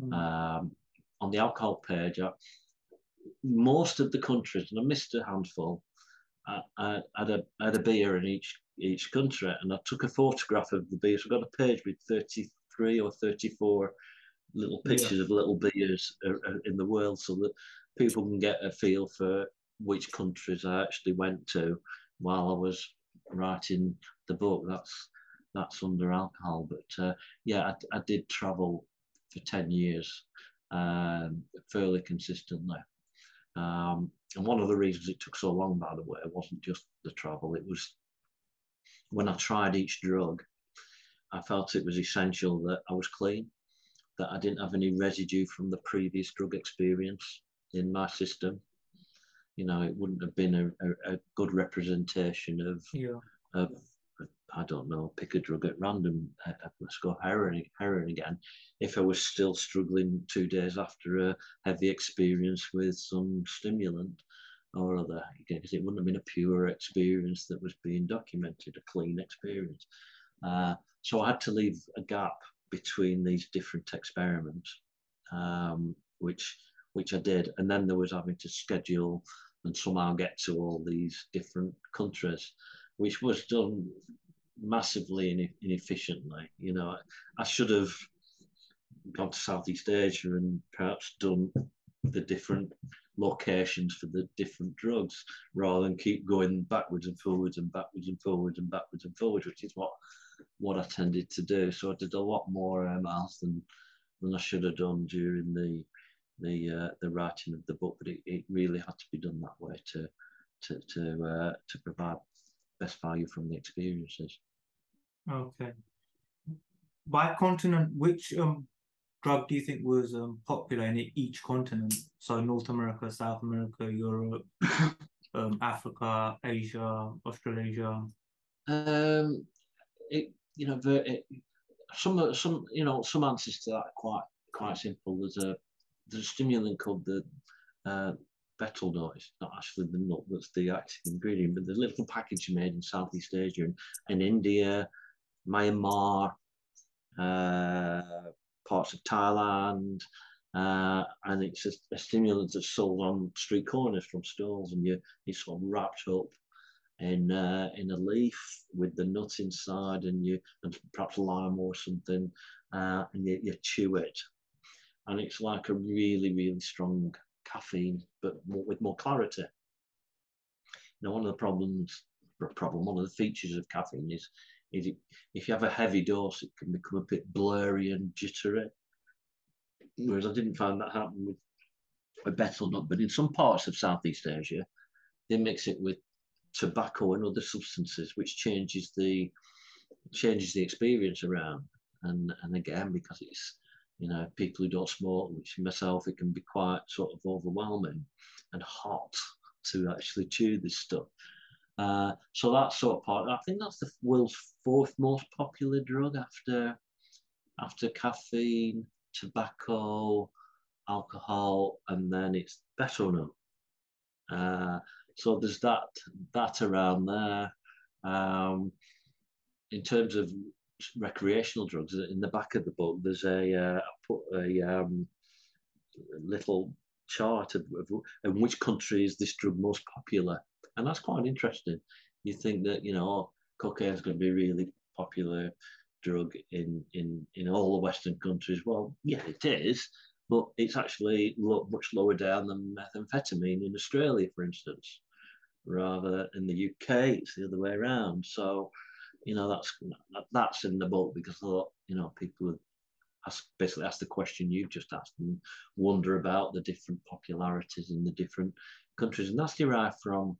Mm. Um, on the alcohol page, I, most of the countries, and I missed a handful, I, I, had a, I had a beer in each each country, and I took a photograph of the beers. I've got a page with 33 or 34 little Yeah. pictures of little beers uh, uh, in the world so that people can get a feel for which countries I actually went to while I was writing the book. That's that's under alcohol. But uh, yeah, I, I, did travel for ten years, um, fairly consistently. Um, and one of the reasons it took so long, by the way, wasn't just the travel. It was when I tried each drug, I felt it was essential that I was clean, that I didn't have any residue from the previous drug experience in my system. You know, it wouldn't have been a, a, a good representation of, yeah. of I don't know, pick a drug at random. Uh, uh, let's go heroin, heroin again. If I was still struggling two days after a heavy experience with some stimulant or other, because it wouldn't have been a pure experience that was being documented, a clean experience. Uh, so I had to leave a gap between these different experiments, um, which which I did, and then there was having to schedule and somehow get to all these different countries, which was done massively inefficiently. You know, I should have gone to Southeast Asia and perhaps done the different locations for the different drugs rather than keep going backwards and forwards and backwards and forwards and backwards and forwards, which is what what I tended to do. So I did a lot more MRs than than I should have done during the the uh, the writing of the book, but it, it really had to be done that way to to to uh, to provide best value from the experiences. Okay. By continent, which um, drug do you think was um, popular in each continent? So North America, South America, Europe, um, Africa, Asia, Australasia. Um, it, you know, the, it, some some you know some answers to that are quite quite simple. There's a there's a stimulant called the uh, betel nut. It's not actually the nut that's the active ingredient, but the little package made in Southeast Asia and, and India, Myanmar, uh, parts of Thailand, uh, and it's a, a, stimulant that's sold on street corners from stalls, and you it's sort of wrapped up in uh, in a leaf with the nut inside, and you and perhaps lime or something, uh, and you, you chew it, and it's like a really really strong caffeine, but more, with more clarity. Now, one of the problems, problem, one of the features of caffeine is, is it, if you have a heavy dose, it can become a bit blurry and jittery. Mm. Whereas I didn't find that happen with, with betel nut, but in some parts of Southeast Asia, they mix it with tobacco and other substances, which changes the changes the experience around. And and again, because it's you know, people who don't smoke, which myself, it can be quite sort of overwhelming and hot to actually chew this stuff. Uh, so that's sort of part. I think that's the world's fourth most popular drug after after caffeine, tobacco, alcohol, and then it's betel Uh, so there's that that around there. Um, in terms of recreational drugs. In the back of the book, there's a uh, put a um, little chart of, of, in which country is this drug most popular, and that's quite interesting. You think that you know cocaine is going to be really popular drug in in in all the Western countries. Well, yeah, it is, but it's actually lo- much lower down than methamphetamine in Australia, for instance. Rather in the UK, it's the other way around. So you know that's that's in the book because I thought you know people ask basically ask the question you've just asked and wonder about the different popularities in the different countries, and that's derived from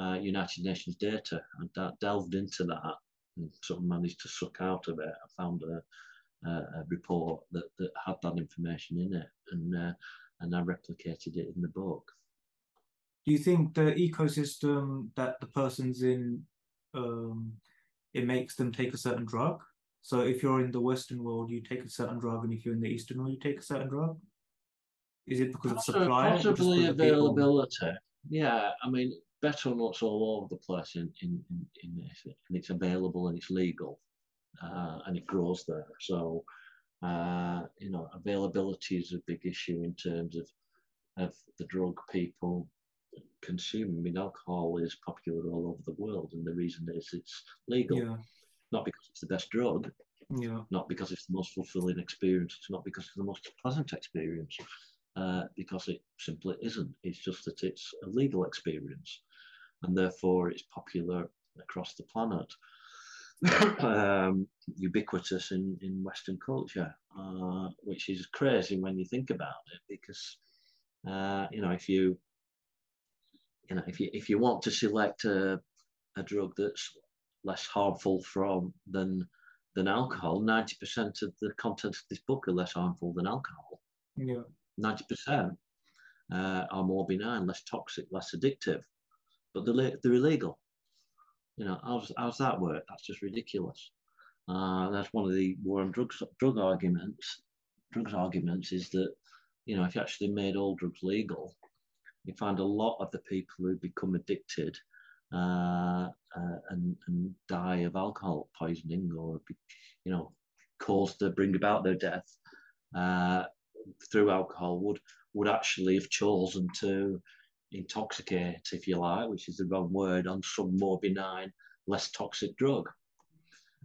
uh, United Nations data. I delved into that and sort of managed to suck out of it. I found a, a, a report that, that had that information in it, and uh, and I replicated it in the book. Do you think the ecosystem that the person's in um, it makes them take a certain drug. So if you're in the Western world, you take a certain drug, and if you're in the Eastern world, you take a certain drug. Is it because of supply? Possibly availability. Yeah, I mean, betel nuts all over the place in in, in, in this, and it's available and it's legal, uh, and it grows there. So, uh, you know, availability is a big issue in terms of of the drug people mean, alcohol is popular all over the world, and the reason is it's legal. Yeah. Not because it's the best drug. Yeah. Not because it's the most fulfilling experience. It's not because it's the most pleasant experience. Uh, because it simply isn't. It's just that it's a legal experience, and therefore it's popular across the planet. um, ubiquitous in, in Western culture, uh, which is crazy when you think about it, because uh, you know if you you know if you if you want to select a, a drug that's less harmful from than than alcohol, ninety percent of the contents of this book are less harmful than alcohol. Yeah, ninety percent uh, are more benign, less toxic, less addictive, but they're, they're illegal. You know, how's, how's that work? That's just ridiculous. Uh, that's one of the war on drugs drug arguments. Drugs arguments is that you know if you actually made all drugs legal, you find a lot of the people who become addicted uh, uh, and and die of alcohol poisoning or you know cause to bring about their death uh, through alcohol would would actually have chosen to intoxicate, if you like, which is the wrong word, on some more benign, less toxic drug.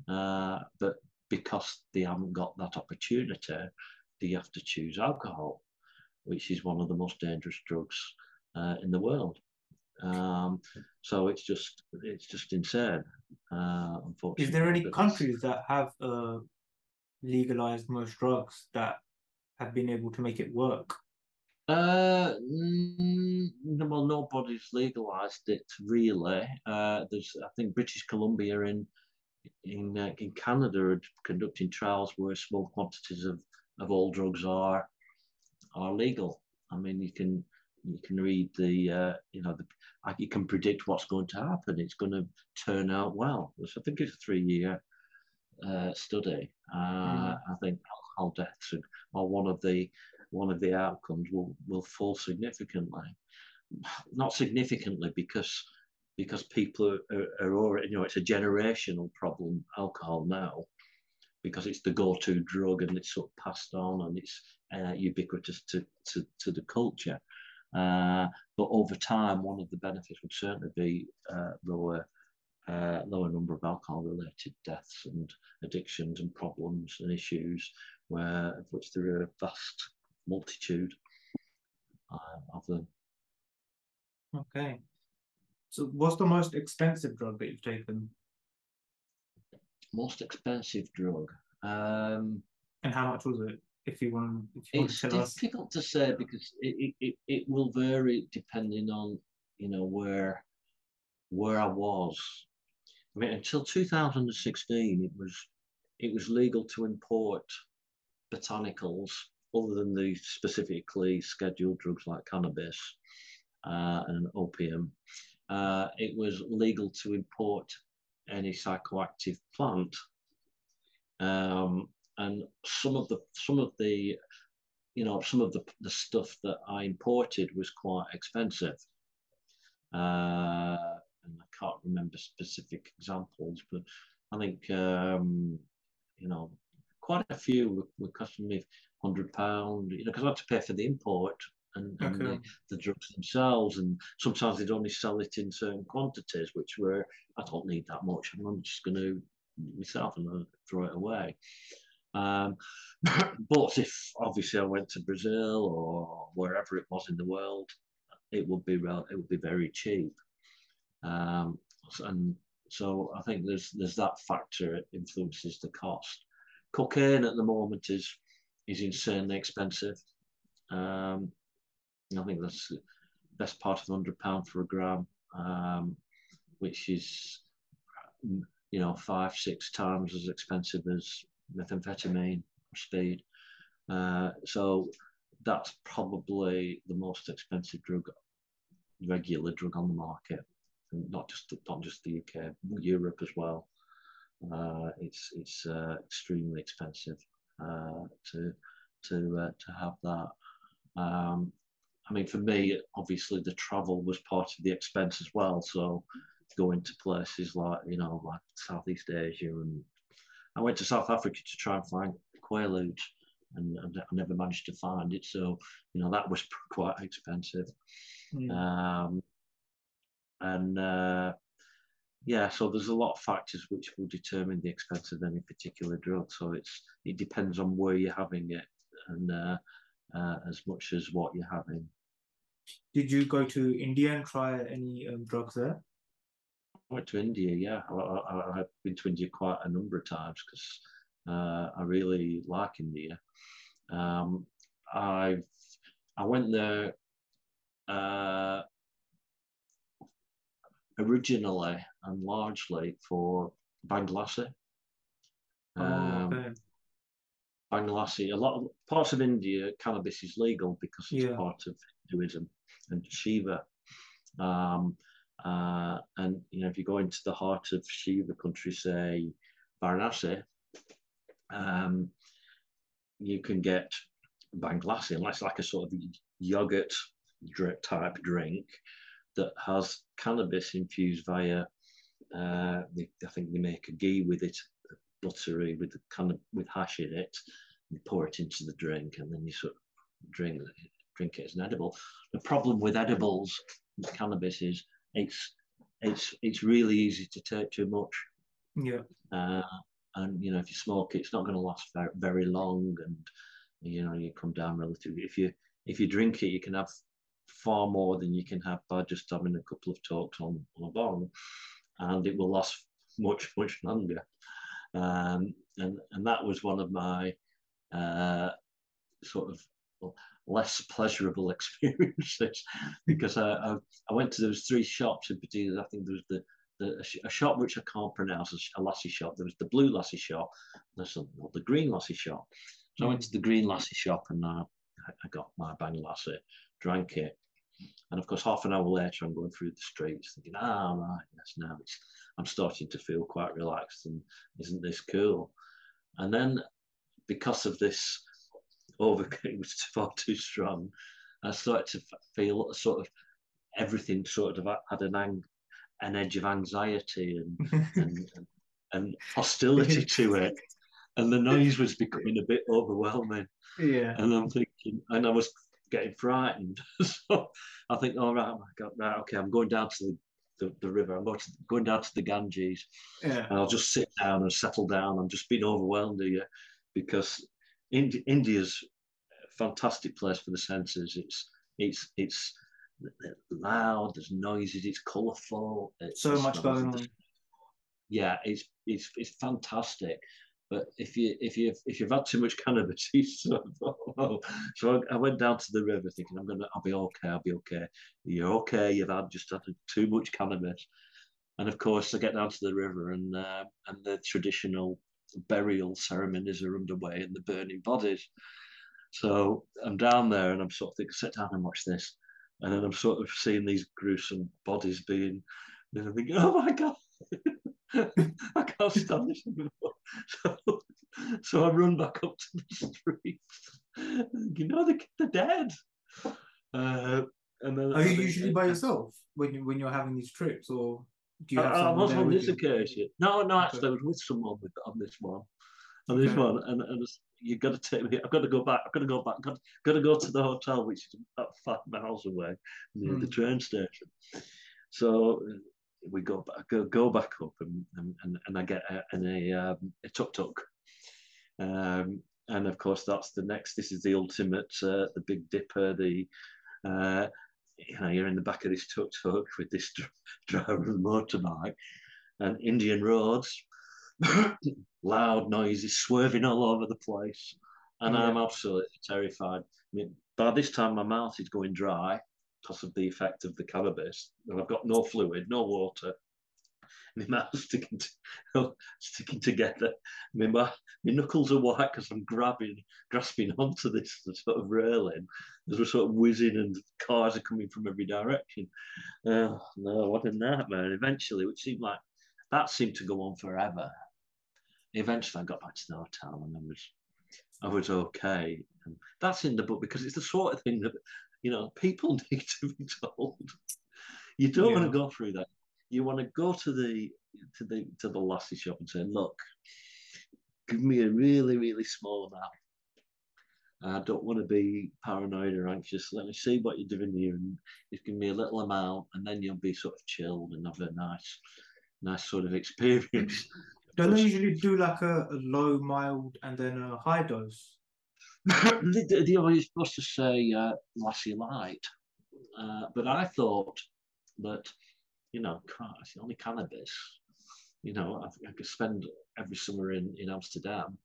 Uh, but because they haven't got that opportunity, they have to choose alcohol, which is one of the most dangerous drugs uh, in the world. Um, so it's just it's just insane. Uh, unfortunately, is there any countries that have uh, legalized most drugs that have been able to make it work? Uh, mm, well, nobody's legalised it really. Uh, there's, I think, British Columbia in in uh, in Canada are conducting trials where small quantities of, of all drugs are are legal. I mean, you can you can read the uh, you know the, you can predict what's going to happen. It's going to turn out well. So I think it's a three year uh, study. Uh, mm. I think alcohol deaths are, are one of the one of the outcomes will, will fall significantly. Not significantly because because people are, are already, you know, it's a generational problem, alcohol now, because it's the go-to drug and it's sort of passed on and it's uh, ubiquitous to, to, to the culture. Uh, but over time, one of the benefits would certainly be uh, lower uh, lower number of alcohol-related deaths and addictions and problems and issues, where of which there are a vast multitude uh, of them. Okay. So, what's the most expensive drug that you've taken? Most expensive drug. Um, and how much was it? If you want, if you it's want to difficult us. to say because it, it, it will vary depending on you know where where I was. I mean, until 2016, it was it was legal to import botanicals other than the specifically scheduled drugs like cannabis uh, and opium, uh, it was legal to import any psychoactive plant. Um, and some of the some of the you know some of the, the stuff that I imported was quite expensive. Uh, and I can't remember specific examples, but I think um, you know quite a few were, were costing me hundred pound, you know, because I had to pay for the import and, and the, the, drugs themselves, and sometimes they'd only sell it in certain quantities, which were I don't need that much. And I'm just going to myself and throw it away. Um, but if obviously I went to Brazil or wherever it was in the world, it would be real, it would be very cheap. Um, and so I think there's there's that factor it influences the cost. Cocaine at the moment is is insanely expensive. Um, I think that's the best part of hundred pound for a gram, um, which is you know five six times as expensive as methamphetamine speed. Uh, so that's probably the most expensive drug, regular drug on the market, and not just not just the UK, Europe as well. Uh, it's it's uh, extremely expensive uh, to to uh, to have that. Um, I mean, for me, obviously the travel was part of the expense as well. So going to places like you know like Southeast Asia and I went to South Africa to try and find quaaludes and, and I never managed to find it. So you know that was quite expensive. Mm. Um, and uh, yeah, so there's a lot of factors which will determine the expense of any particular drug. So it's it depends on where you're having it and uh, uh, as much as what you're having. Did you go to India and try any um, drugs there? Went to India. Yeah, I, have been to India quite a number of times because uh, I really like India. Um, I I went there uh, originally and largely for bhang lassi. Oh, um, okay. Bhang lassi, a lot of parts of India, cannabis is legal because it's yeah. part of Hinduism and Shiva. Um, uh, and you know, if you go into the heart of Shiva country, say Varanasi, um, you can get bhang lassi, and that's like a sort of yogurt type drink that has cannabis infused via. Uh, I think they make a ghee with it, buttery with the kind of with hash in it. You pour it into the drink, and then you sort of drink drink it as an edible. The problem with edibles, with cannabis, is it's it's it's really easy to take too much. Yeah. Uh, and you know, if you smoke it's not going to last very, long, and you know, you come down relatively. If you if you drink it, you can have far more than you can have by just having a couple of talks on, on a bong, and it will last much much longer. Um, and and that was one of my uh, sort of less pleasurable experiences mm. because I, I, I went to those three shops in particular. I think there was the, the a shop which I can't pronounce, a lassi shop. There was the blue lassi shop, there's the green lassi shop. So I went mm. to the green lassi shop and uh, I, I got my bhang lassi, drank it. And of course, half an hour later, I'm going through the streets thinking, ah, right, yes, now it's, I'm starting to feel quite relaxed and isn't this cool? And then because of this overcame was far too strong. I started to feel sort of everything sort of had an ang- an edge of anxiety and, and, and, and hostility to it, and the noise was becoming a bit overwhelming. Yeah, and I'm thinking, and I was getting frightened. so I think, all oh, right, my God, right, okay, I'm going down to the the, the, river. I'm going, to, going down to the Ganges, yeah. and I'll just sit down and settle down. I'm just being overwhelmed here because Indi- India's a fantastic place for the senses. It's it's it's loud. There's noises. It's colourful. It's so much going on. Yeah, it's it's it's fantastic. But if you if you if you've had too much cannabis, sort of, oh. so I, I, went down to the river thinking I'm gonna I'll be okay, I'll be okay. You're okay. You've had just had too much cannabis, and of course I get down to the river and uh, and the traditional burial ceremonies are underway and the burning bodies. So I'm down there and I'm sort of thinking, sit down and watch this. And then I'm sort of seeing these gruesome bodies being, and I'm thinking, oh my God, I can't stand this anymore. So, so I run back up to the street. You know, the, they're dead. Uh, and then Are you usually by yourself when, you, when you're having these trips or? Do you have I, I was on this occasion. No, no, actually, okay. I was with someone with, on this one. On this okay. one, and, and you've got to take me. I've got to go back. I've got to go back. I've got, got to go to the hotel, which is about five miles away near mm. the hmm. train station. So uh, we go back, go, go back up, and, and, and I get a, a, um, a tuk tuk. Um, and of course, that's the next. This is the ultimate, uh, the Big Dipper, the uh, you know, you're in the back of this tuk tuk with this driver of the motorbike and Indian roads, loud noises, swerving all over the place. And yeah. I'm absolutely terrified. I mean, by this time, my mouth is going dry because of the effect of the cannabis, and I've got no fluid, no water my mouth sticking to, sticking together. My, my knuckles are white because I'm grabbing, grasping onto this sort of railing as we're sort of whizzing and cars are coming from every direction. Oh, no, what a nightmare. Eventually, which seemed like that seemed to go on forever. Eventually, I got back to the hotel and I was, I was okay. And that's in the book because it's the sort of thing that, you know, people need to be told. You don't yeah. want to go through that you want to go to the to the to the lassi shop and say, look, give me a really really small amount. I don't want to be paranoid or anxious. Let me see what you're doing here, and just give me a little amount, and then you'll be sort of chilled and have a nice, nice sort of experience. Don't they usually do like a, a low, mild, and then a high dose? they, they always supposed to say uh, lassi light, uh, but I thought that you know, it's only cannabis. You know, I, I, could spend every summer in in Amsterdam,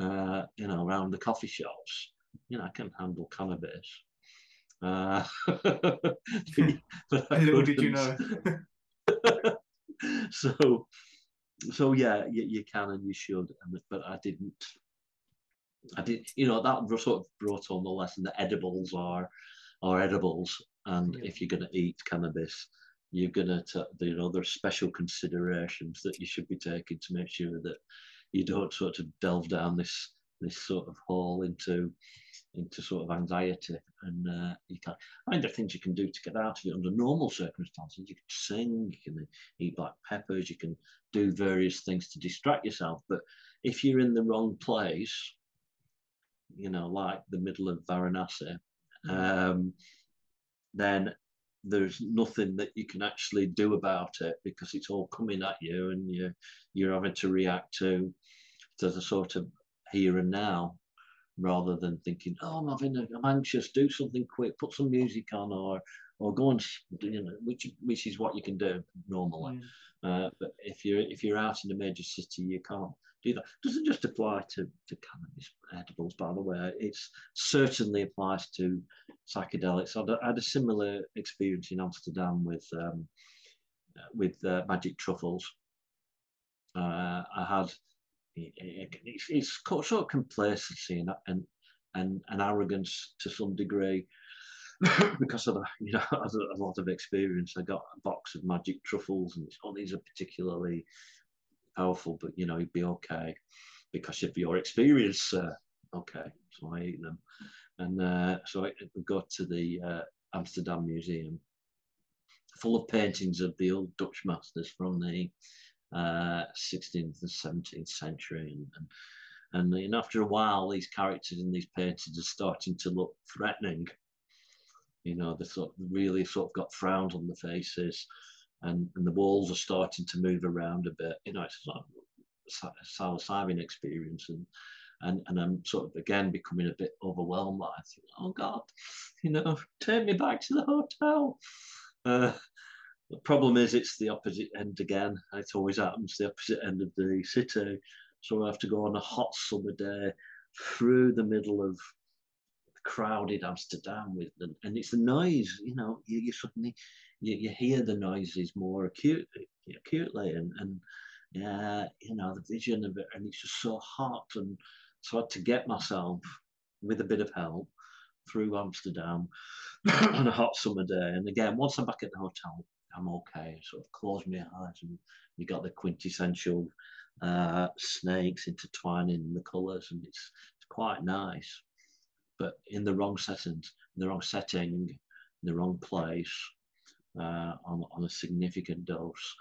uh, you know, around the coffee shops. You know, I can handle cannabis. Uh, but Little did you know. so, so yeah, you, you can and you should, but I didn't. I did, you know, that sort of brought on the lesson that edibles are are edibles, and yeah. if you're going to eat cannabis, you're going to, you know, there's special considerations that you should be taking to make sure that you don't sort of delve down this this sort of hole into into sort of anxiety. And uh, you can I mean there are things you can do to get out of it under normal circumstances. You can sing you can eat black peppers you can do various things to distract yourself. But if you're in the wrong place you know like the middle of Varanasi mm. um, then there's nothing that you can actually do about it because it's all coming at you and you you're having to react to to the sort of here and now rather than thinking oh I'm having a, I'm anxious do something quick put some music on or or go and you know which which is what you can do normally mm. uh, but if you're if you're out in a major city you can't do that. Doesn't just apply to to cannabis edibles by the way. It certainly applies to psychedelics. I had, a similar experience in Amsterdam with um, with uh, magic truffles. Uh, I had it's, it's sort of complacency and, and and, arrogance to some degree because of the, you know a lot of experience. I got a box of magic truffles, and oh, these are particularly powerful, but you know you'd be okay because of your experience. Uh, okay, so I ate them, and uh, so I, got to the uh, Amsterdam Museum, full of paintings of the old Dutch masters from the uh, 16th and 17th century. And, and, and, after a while, these characters in these paintings are starting to look threatening. You know, they sort of really sort of got frowns on the faces, and, and the walls are starting to move around a bit. You know, it's like a psilocybin experience, and and and I'm sort of again becoming a bit overwhelmed. Think, oh God, you know, take me back to the hotel. Uh, the problem is it's the opposite end again. It always happens, the opposite end of the city. So I have to go on a hot summer day through the middle of crowded Amsterdam with them. And it's the noise, you know, you, you suddenly, you, you hear the noises more acute, acutely and, and yeah, you know, the vision of it. And it's just so hot. And so I had to get myself with a bit of help through Amsterdam on a hot summer day. And again, once I'm back at the hotel, I'm okay. Sort of close my eyes, and you got the quintessential uh, snakes intertwining the colours, and it's, it's quite nice. But in the wrong settings, in the wrong setting, in the wrong place, uh, on, on a significant dose,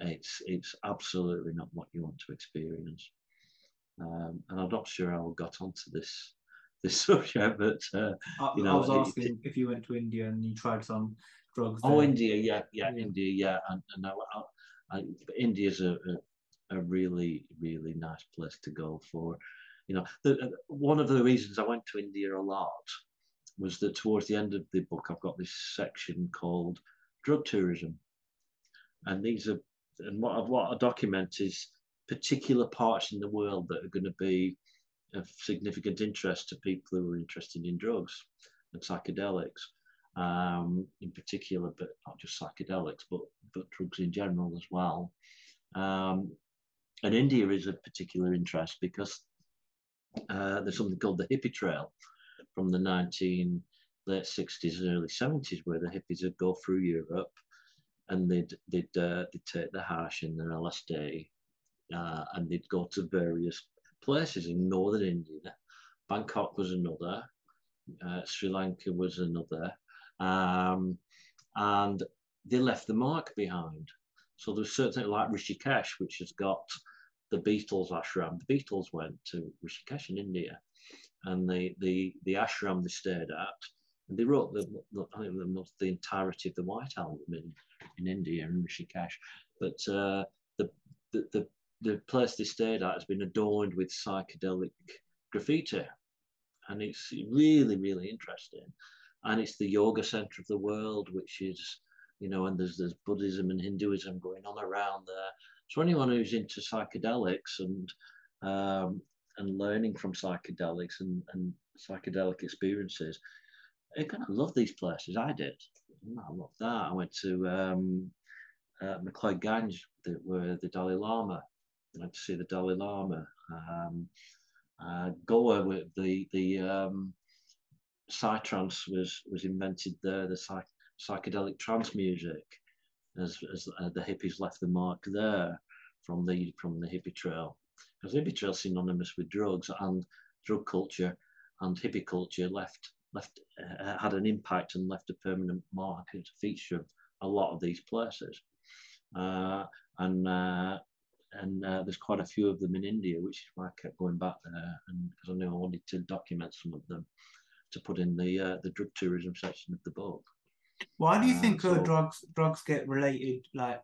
it's it's absolutely not what you want to experience. Um, and I'm not sure how I got onto this this subject, but uh, I, you know, I was asking it, if you went to India and you tried some drugs. Oh, there. India, yeah, yeah, yeah, India, yeah, and, and I, I, India's a, a, a really really nice place to go for. You know, the, uh, one of the reasons I went to India a lot was that towards the end of the book, I've got this section called drug tourism, and these are and what what I document is particular parts in the world that are going to be of significant interest to people who are interested in drugs and psychedelics um, in particular, but not just psychedelics, but, but drugs in general as well. Um, and India is of particular interest because uh, there's something called the hippie trail from the 19 late 60s and early 70s where the hippies would go through Europe and they'd, they'd, uh, they'd take the hash and their LSD uh, and they'd go to various places in northern India. Bangkok was another, uh, Sri Lanka was another, um, and they left the mark behind. So there's certainly like Rishikesh, which has got the Beatles ashram. The Beatles went to Rishikesh in India, and the the the ashram they stayed at, and they wrote the, the I think the, the entirety of the White Album in in India in Rishikesh. But uh, the, the the the place they stayed at has been adorned with psychedelic graffiti, and it's really really interesting and it's the yoga center of the world, which is you know, and there's there's Buddhism and Hinduism going on around there. So anyone who's into psychedelics and um, and learning from psychedelics and, and psychedelic experiences, they're gonna love these places. I did. I love that. I went to um, uh, McLeod the, where the Dalai Lama. I went to see the Dalai Lama. Um, uh, Goa, with the the um, psytrance was was invented there. The psych, psychedelic trance music, as as uh, the hippies left the mark there from the from the hippie trail, because hippie trail synonymous with drugs and drug culture, and hippie culture left left uh, had an impact and left a permanent mark and feature of a lot of these places. Uh, and uh, and uh, there's quite a few of them in India, which is why I kept going back there, and because I knew I wanted to document some of them to put in the uh, the drug tourism section of the book. Why do you think so, drugs drugs get related? Like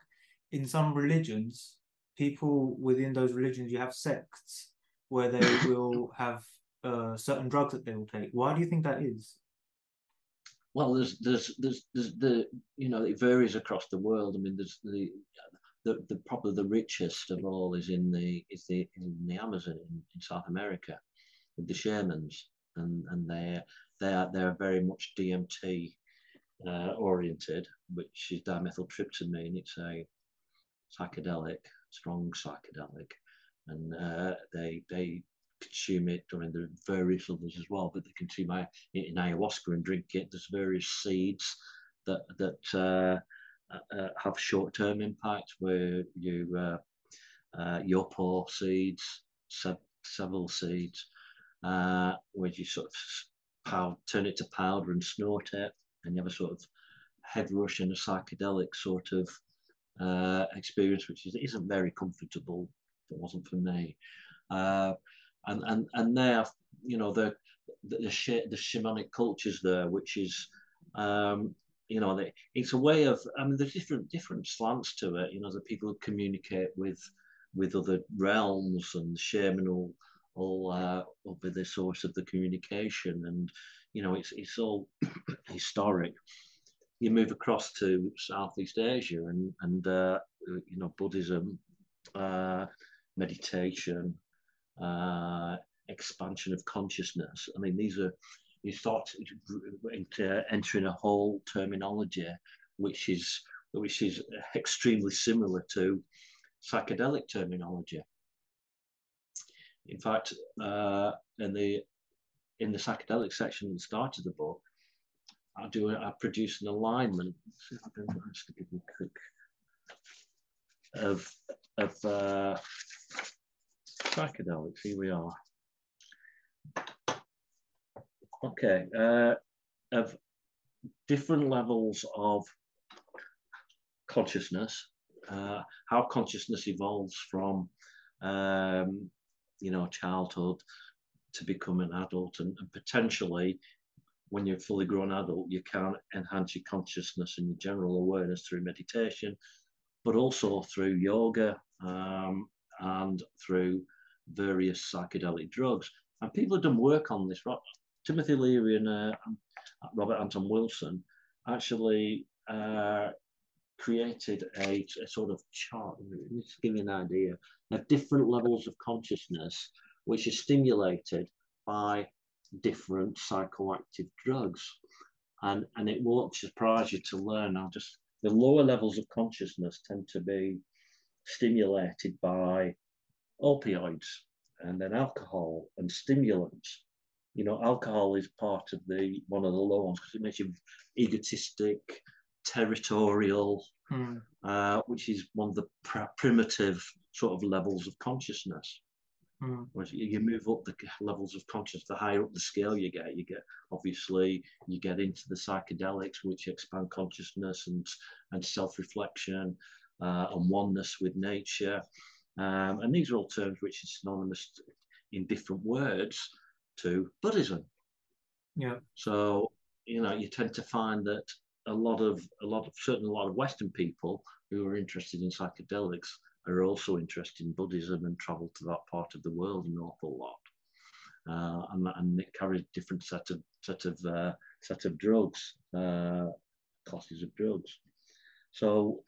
in some religions, people within those religions, you have sects where they will have uh, certain drugs that they will take. Why do you think that is? Well, there's there's there's there's the you know it varies across the world. I mean, there's the the, the probably the richest of all is in the is the in the Amazon in, in South America with the shamans and and they're they are they're very much DMT uh, oriented, which is dimethyltryptamine. It's a psychedelic, strong psychedelic, and uh, they they consume it. I mean, there are various others as well, but they consume it in ayahuasca and drink it. There's various seeds that that uh, uh, have short-term impact, where you uh, uh, yopo seeds, several seeds, uh, where you sort of powder, turn it to powder and snort it, and you have a sort of head rush and a psychedelic sort of uh, experience, which is, isn't very comfortable. It wasn't for me. Uh, and and and there, you know, the the, the, sh- the shamanic cultures there, which is, um, you know, it's a way of. I mean, there's different different slants to it. You know, the people communicate with with other realms and shaman will uh, will be the source of the communication, and you know, it's it's all historic. You move across to Southeast Asia, and and uh, you know, Buddhism, uh, meditation, uh, expansion of consciousness. I mean, these are you start into entering a whole terminology which is which is extremely similar to psychedelic terminology. In fact, uh, in the in the psychedelic section at the start of the book, I do I produce an alignment. See if I can actually give you a quick of of uh, psychedelics. Here we are. Okay, uh, of different levels of consciousness, uh, how consciousness evolves from um, you know, childhood to become an adult and, and, potentially when you're fully grown adult, you can enhance your consciousness and your general awareness through meditation, but also through yoga um, and through various psychedelic drugs. And people have done work on this. Timothy Leary and uh, Robert Anton Wilson actually uh, created a, a, sort of chart, let's give you an idea, of different levels of consciousness which is stimulated by different psychoactive drugs. And, and it won't surprise you to learn now just the lower levels of consciousness tend to be stimulated by opioids and then alcohol and stimulants. You know, alcohol is part of the one of the low ones because it makes you egotistic, territorial, mm. uh, which is one of the pr- primitive sort of levels of consciousness. Mm. Whereas you move up the levels of consciousness, the higher up the scale you get, you get obviously you get into the psychedelics, which expand consciousness and and self-reflection uh, and oneness with nature. Um, and these are all terms which are synonymous in different words to Buddhism. Yeah. So you know you tend to find that a lot of a lot of certainly a lot of Western people who are interested in psychedelics are also interested in Buddhism and travel to that part of the world an awful lot. Uh, and, and it carries different set of set of uh, set of drugs, uh, classes of drugs. So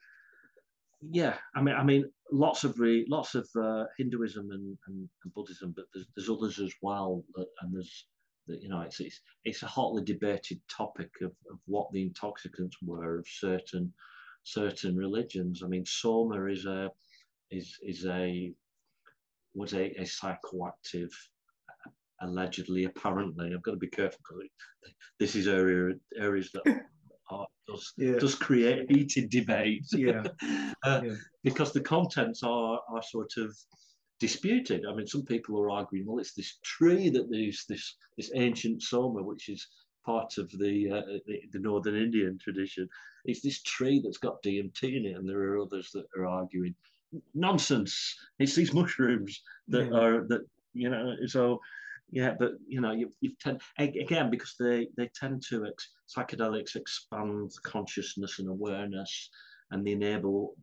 yeah, I mean, I mean, lots of re, lots of uh, Hinduism and, and, and, Buddhism, but there's, there's others as well, that, and there's that you know it's, it's it's a hotly debated topic of, of what the intoxicants were of certain certain religions. I mean, soma is a is is a was a, a psychoactive allegedly apparently i've got to be careful because this is area areas that are, does yeah. does create heated debate yeah. uh, yeah. because the contents are are sort of disputed. I mean, some people are arguing, well, it's this tree that there's this this ancient soma, which is part of the, uh, the, the northern Indian tradition. It's this tree that's got DMT in it, and there are others that are arguing nonsense. It's these mushrooms that yeah. are that you know. So yeah, but you know, you, you tend again because they they tend to ex, psychedelics expand consciousness and awareness, and they enable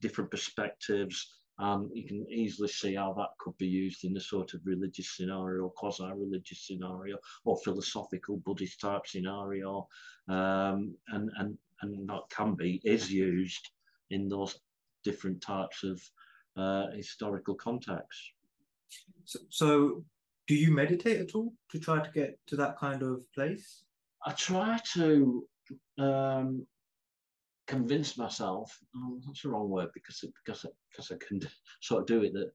different perspectives um, you can easily see how that could be used in a sort of religious scenario, quasi-religious scenario, or philosophical Buddhist type scenario, um, and and and that can be is used in those different types of uh, historical contexts. So, so, do you meditate at all to try to get to that kind of place? I try to. Um, convince myself oh, that's the wrong word because because because I can sort of do it that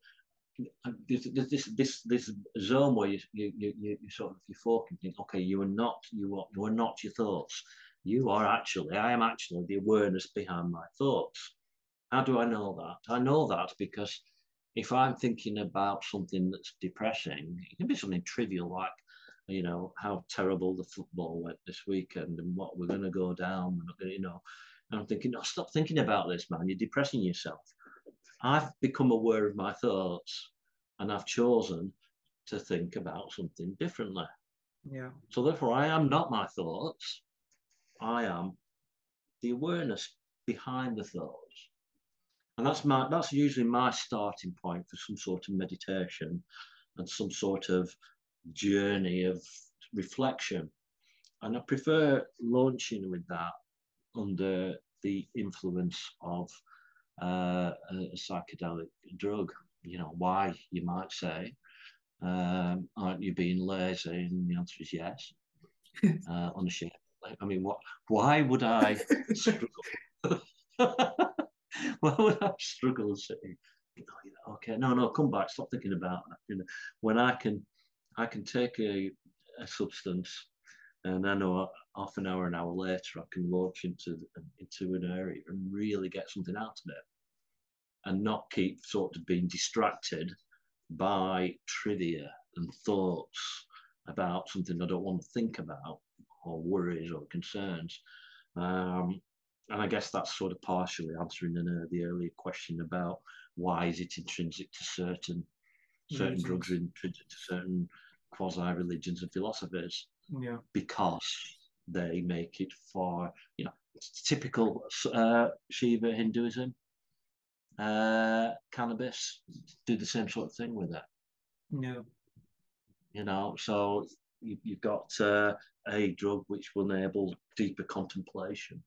there's, this this this zone where you you you, you sort of you fork and think okay you are not you are you are not your thoughts you are actually I am actually the awareness behind my thoughts how do I know that I know that because if I'm thinking about something that's depressing it can be something trivial like you know how terrible the football went this weekend and what we're going to go down we're not going to you know and I'm thinking, no, stop thinking about this, man. You're depressing yourself. I've become aware of my thoughts and I've chosen to think about something differently. Yeah. So therefore, I am not my thoughts. I am the awareness behind the thoughts. And that's my that's usually my starting point for some sort of meditation and some sort of journey of reflection. And I prefer launching with that under the influence of uh, a, psychedelic drug. You know, why, you might say. Um, aren't you being lazy? And the answer is yes, uh, unashamedly. I mean, what? Why would I struggle? why would I struggle saying, okay, no, no, come back, stop thinking about that. You know, when I can, I can take a, a substance and I know half an hour, an hour later, I can launch into into an area and really get something out of it, and not keep sort of being distracted by trivia and thoughts about something I don't want to think about, or worries or concerns. Um, and I guess that's sort of partially answering the, the earlier question about why is it intrinsic to certain certain drugs, intrinsic to certain quasi religions and philosophies yeah. because they make it for you know typical uh, Shiva Hinduism. Uh, cannabis do the same sort of thing with it. Yeah. You know, so you, have got uh, a drug which will enable deeper contemplation,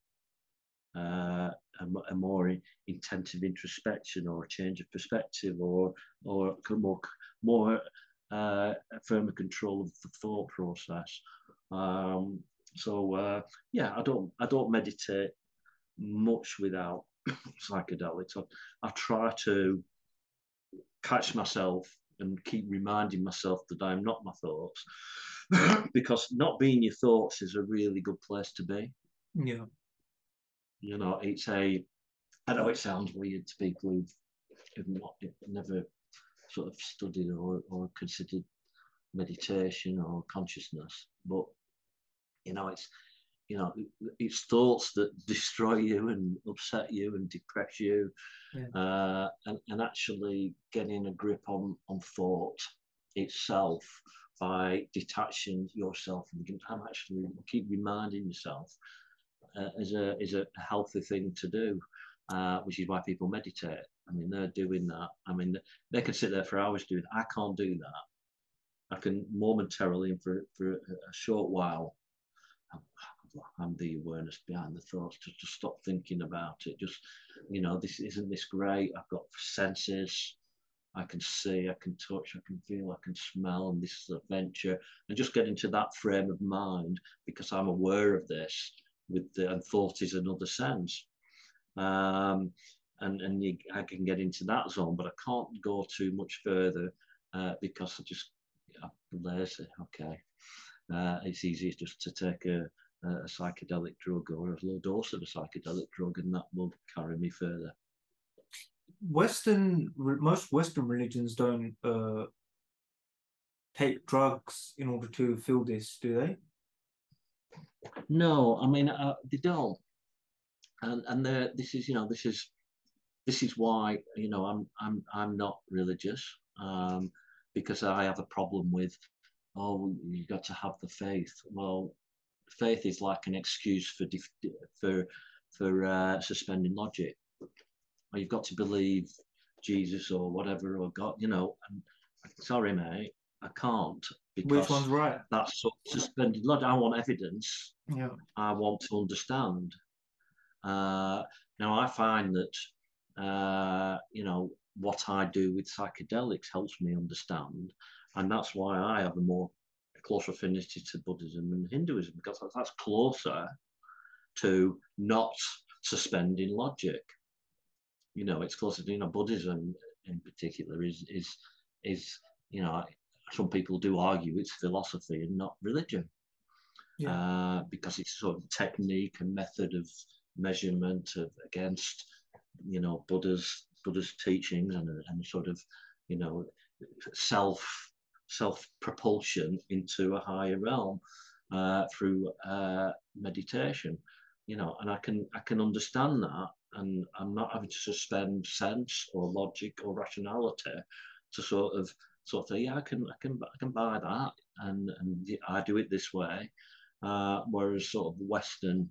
uh, a, a, more intensive introspection, or a change of perspective, or or more more uh, firmer control of the thought process. Um, so uh, yeah, I don't I don't meditate much without psychedelics. I, I try to catch myself and keep reminding myself that I'm not my thoughts, because not being your thoughts is a really good place to be. Yeah. You know, it's a. I know it sounds weird to people who've, not, never sort of studied or, or considered meditation or consciousness. But you know, it's you know, it's thoughts that destroy you and upset you and depress you, yeah. uh, and and actually getting a grip on on thought itself by detaching yourself and I'm actually keep reminding yourself is a is a healthy thing to do uh, which is why people meditate. I mean, they're doing that. I mean, they can sit there for hours doing. I can't do that. I can momentarily and for for a short while. and the awareness behind the thoughts to just stop thinking about it. Just, you know, this isn't this great. I've got senses. I can see, I can touch, I can feel, I can smell, and this is adventure. And just get into that frame of mind because I'm aware of this with the and thought is another sense. Um, and and you, I can get into that zone, but I can't go too much further uh, because I just I'm lazy. Okay, uh, it's easier just to take a, a psychedelic drug or a low dose of a psychedelic drug, and that will carry me further. Western, most Western religions don't uh, take drugs in order to feel this, do they? No, I mean uh, they don't, and and this is you know this is this is why you know I'm I'm I'm not religious um, because I have a problem with oh you got to have the faith. Well, faith is like an excuse for for for uh, suspending logic. Or you've got to believe Jesus or whatever or God, you know. And, sorry, mate, I can't. Because Which one's right? That's suspended logic. I want evidence. Yeah. I want to understand. Uh, now I find that uh, you know what I do with psychedelics helps me understand, and that's why I have a more close affinity to Buddhism and Hinduism because that's closer to not suspending logic. You know, it's closer to you know Buddhism in particular is is is you know some people do argue it's philosophy and not religion yeah. uh, because it's sort of technique and method of measurement of, against you know Buddha's Buddha's teachings and and sort of you know self self propulsion into a higher realm uh, through uh, meditation you know and I can I can understand that and I'm not having to suspend sense or logic or rationality to sort of sort of thing. yeah I can I can I can buy that and and I do it this way uh, whereas sort of Western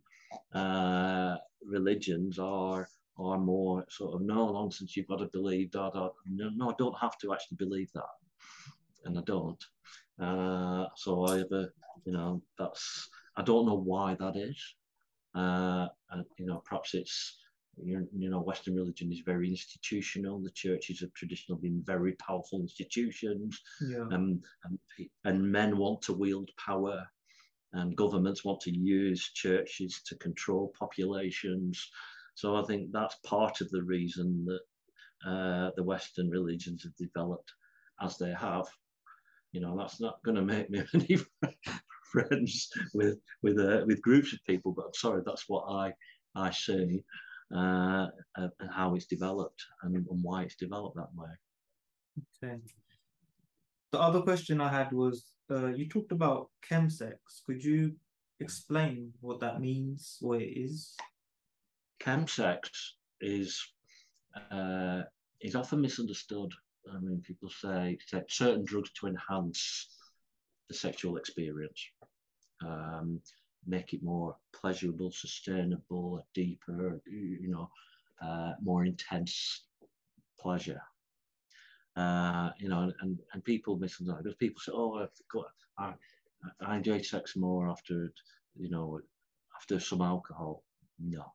uh, religions are are more sort of no nonsense. You've got to believe that. No, no, I don't have to actually believe that, and I don't. Uh, so I have a, you know, that's I don't know why that is. Uh, and you know, perhaps it's you know, Western religion is very institutional. The churches have traditionally been very powerful institutions, yeah. and, and and men want to wield power and governments want to use churches to control populations. So I think that's part of the reason that uh, the Western religions have developed as they have. You know, that's not going to make me any friends with with uh, with groups of people, but I'm sorry, that's what I I see uh, uh, how it's developed and, and why it's developed that way. Okay. The other question I had was uh, you talked about chemsex. Could you explain what that means, what it is? Chemsex is uh, is often misunderstood. I mean, people say take certain drugs to enhance the sexual experience, um, make it more pleasurable, sustainable, deeper, you know, uh, more intense pleasure. Uh, you know, and, and people misunderstand because people say, "Oh, I've got, I, I enjoy sex more after, you know, after some alcohol." No,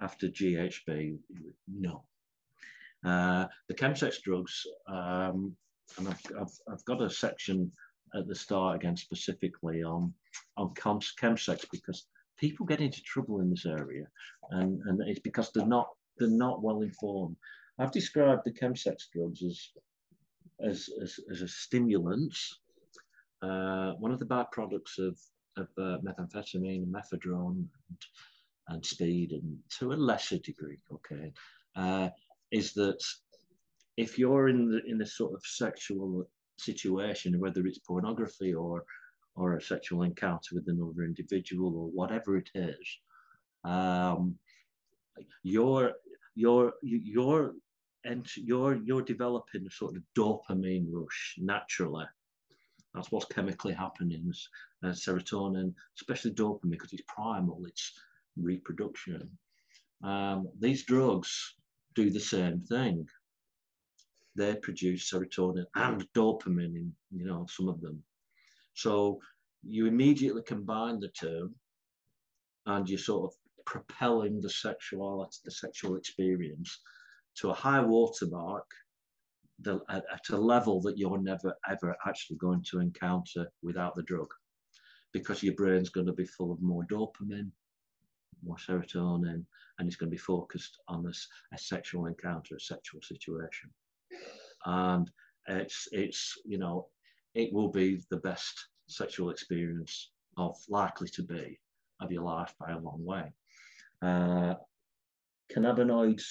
after GHB, no. Uh, the chemsex drugs, um, and I've, I've, I've, got a section at the start again specifically on on chemsex because people get into trouble in this area, and, and it's because they're not they're not well informed. I've described the chemsex drugs as as, as, as a stimulant. Uh, one of the byproducts of, of uh, methamphetamine mephedrone and, and, speed, and to a lesser degree, okay, uh, is that if you're in the in a sort of sexual situation, whether it's pornography or or a sexual encounter with another individual or whatever it is, um, you're you're you're and you're you're developing a sort of dopamine rush naturally. That's what's chemically happening. Uh, serotonin, especially dopamine, because it's primal, it's reproduction. Um, these drugs do the same thing. They produce serotonin and dopamine in you know some of them. So you immediately combine the two and you're sort of propelling the sexuality, the sexual experience to a high watermark the, at, at a level that you're never ever actually going to encounter without the drug because your brain's going to be full of more dopamine, more serotonin, and it's going to be focused on this a sexual encounter, a sexual situation. And it's it's you know it will be the best sexual experience of likely to be of your life by a long way. Uh, cannabinoids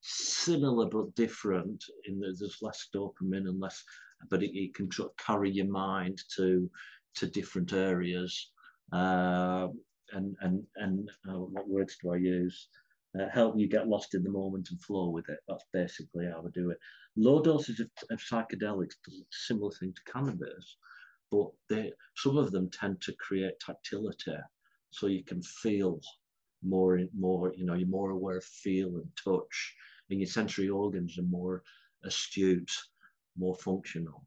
similar but different in that there's less dopamine and less, but it, it can carry your mind to to different areas. Uh, and and and uh, what words do I use? Uh, you get lost in the moment and flow with it. That's basically how I do it. Low doses of, of psychedelics similar thing to cannabis, but they some of them tend to create tactility, so you can feel more more you know you're more aware of feel and touch and your sensory organs are more astute more functional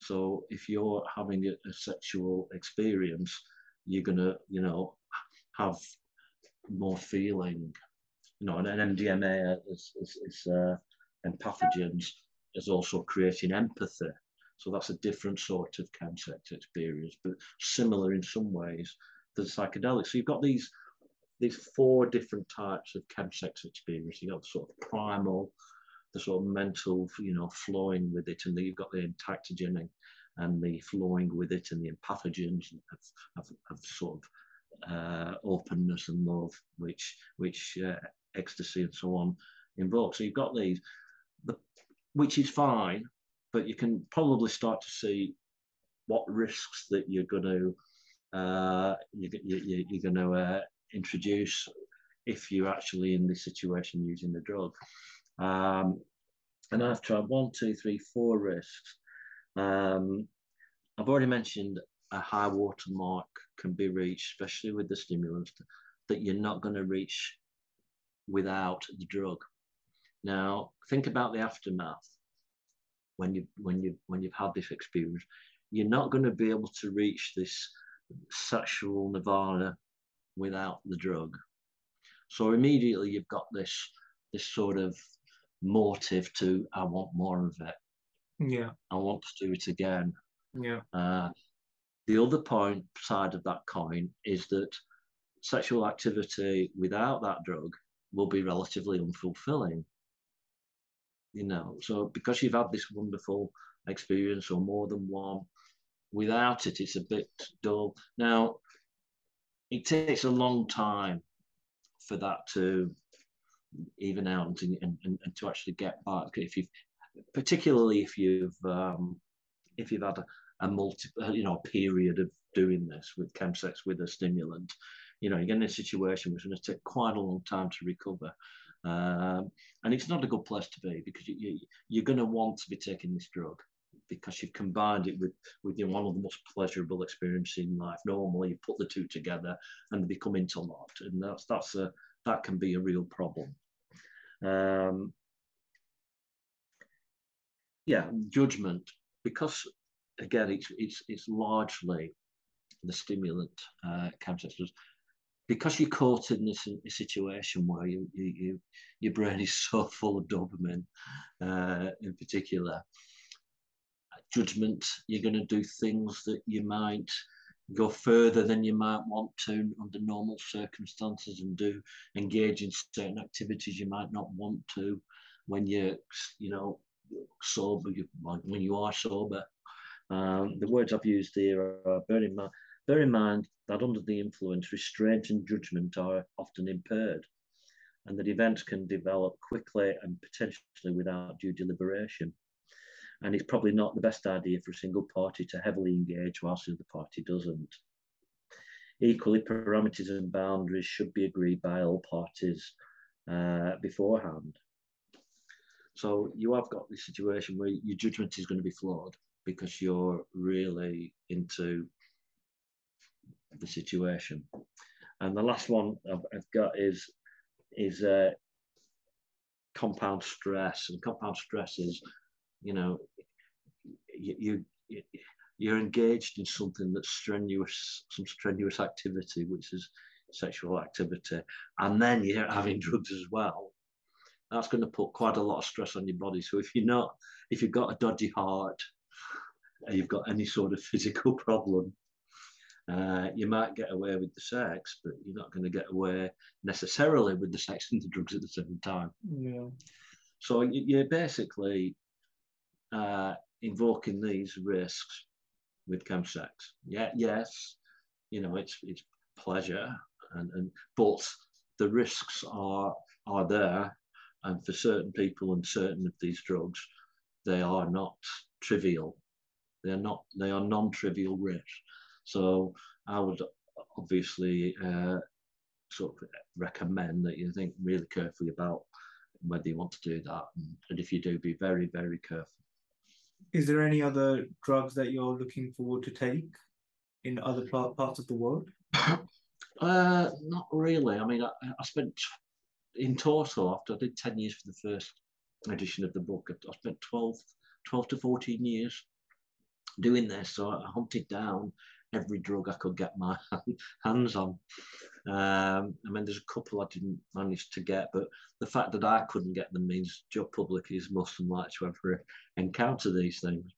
so if you're having a, a sexual experience you're gonna you know have more feeling you know and an mdma is, is, is uh, empathogens is also creating empathy so that's a different sort of chemsex experience but similar in some ways to the psychedelics so you've got these these four different types of chemsex experience. You've got the sort of primal, the sort of mental, you know, flowing with it, and then you've got the entactogenic and the flowing with it, and the empathogens of, of, of sort of uh, openness and love, which which uh, ecstasy and so on invoke. So you've got these, the, which is fine, but you can probably start to see what risks that you're going to uh, you, you, you're going to uh, introduce if you're actually in this situation using the drug. Um, and I've tried one, two, three, four risks. Um, I've already mentioned a high water mark can be reached, especially with the stimulants, that you're not going to reach without the drug. Now, think about the aftermath when you when you when you've had this experience. You're not going to be able to reach this sexual nirvana without the drug. So immediately you've got this this sort of motive to I want more of it. Yeah. I want to do it again. Yeah. Uh, the other point side of that coin is that sexual activity without that drug will be relatively unfulfilling. You know, so because you've had this wonderful experience or more than one, without it, it's a bit dull. Now, it takes a long time for that to even out and, and, and to actually get back. If you've, particularly if you've um, if you've had a, a you know, a period of doing this with chemsex with a stimulant, you know, you're in a situation which is going to take quite a long time to recover. Um, and it's not a good place to be because you, you, you're going to want to be taking this drug because you've combined it with with you know, one of the most pleasurable experiences in life. Normally, you put the two together and they become interlocked, and that's that's a that can be a real problem. Um, yeah, judgment because again, it's it's it's largely the stimulant uh, because you're caught in this situation where you, you, you, your brain is so full of dopamine uh, in particular judgment. You're going to do things that you might go further than you might want to under normal circumstances and do engage in certain activities you might not want to when you're, you know, sober, when you are sober. Um, the words I've used here are in, mind, bear in mind that under the influence, restraint and judgment are often impaired, and that events can develop quickly and potentially without due deliberation and it's probably not the best idea for a single party to heavily engage whilst the other party doesn't. Equally, parameters and boundaries should be agreed by all parties uh, beforehand. So you have got this situation where your judgment is going to be flawed because you're really into the situation. And the last one I've, I've got is is uh, compound stress, and compound stress is you know, you, you you're engaged in something that's strenuous, some strenuous activity, which is sexual activity, and then you're having drugs as well, that's going to put quite a lot of stress on your body. So if you're not, if you've got a dodgy heart, and you've got any sort of physical problem, uh, you might get away with the sex, but you're not going to get away necessarily with the sex and the drugs at the same time. Yeah. So you're basically uh, invoking these risks with chemsex. Yeah, yes, you know it's it's pleasure, and, and but the risks are are there, and for certain people and certain of these drugs, they are not trivial. They are not. They are non-trivial risks. So I would obviously uh, sort of recommend that you think really carefully about whether you want to do that, and, and if you do, be very very careful. Is there any other drugs that you're looking forward to take in other parts of the world? Uh, not really. I mean, I, I, spent in total after I did ten years for the first edition of the book. I spent 12, 12 to fourteen years doing this. So I hunted down every drug I could get my hands on. Um, I mean, there's a couple I didn't manage to get, but the fact that I couldn't get them means Joe Public is most unlikely to ever encounter these things.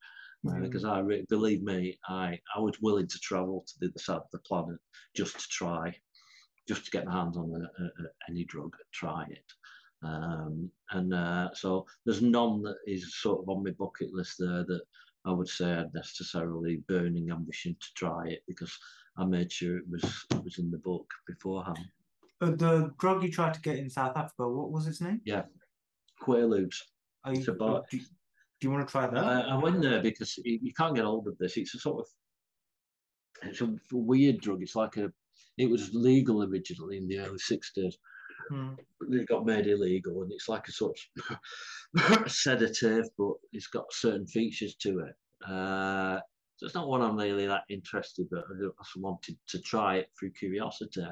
Uh, mm-hmm. because I re- believe me, I, I was willing to travel to the other side of the planet just to try, just to get my hands on a, a, a, any drug, try it. Um, and uh, so there's none that is sort of on my bucket list there that I would say I'd necessarily burning ambition to try it because I made sure it was it was in the book beforehand. Uh, the drug you tried to get in South Africa, what was its name? Yeah, Quaaludes. Are you, about, do, you, do, you want to try that? I, I went there because you can't get hold of this. It's a sort of it's a weird drug. It's like a it was legal originally in the early sixties. Hmm. It got made illegal, and it's like a sort of sedative, but it's got certain features to it. Uh, so it's not one I'm really that interested, but I just wanted to try it through curiosity.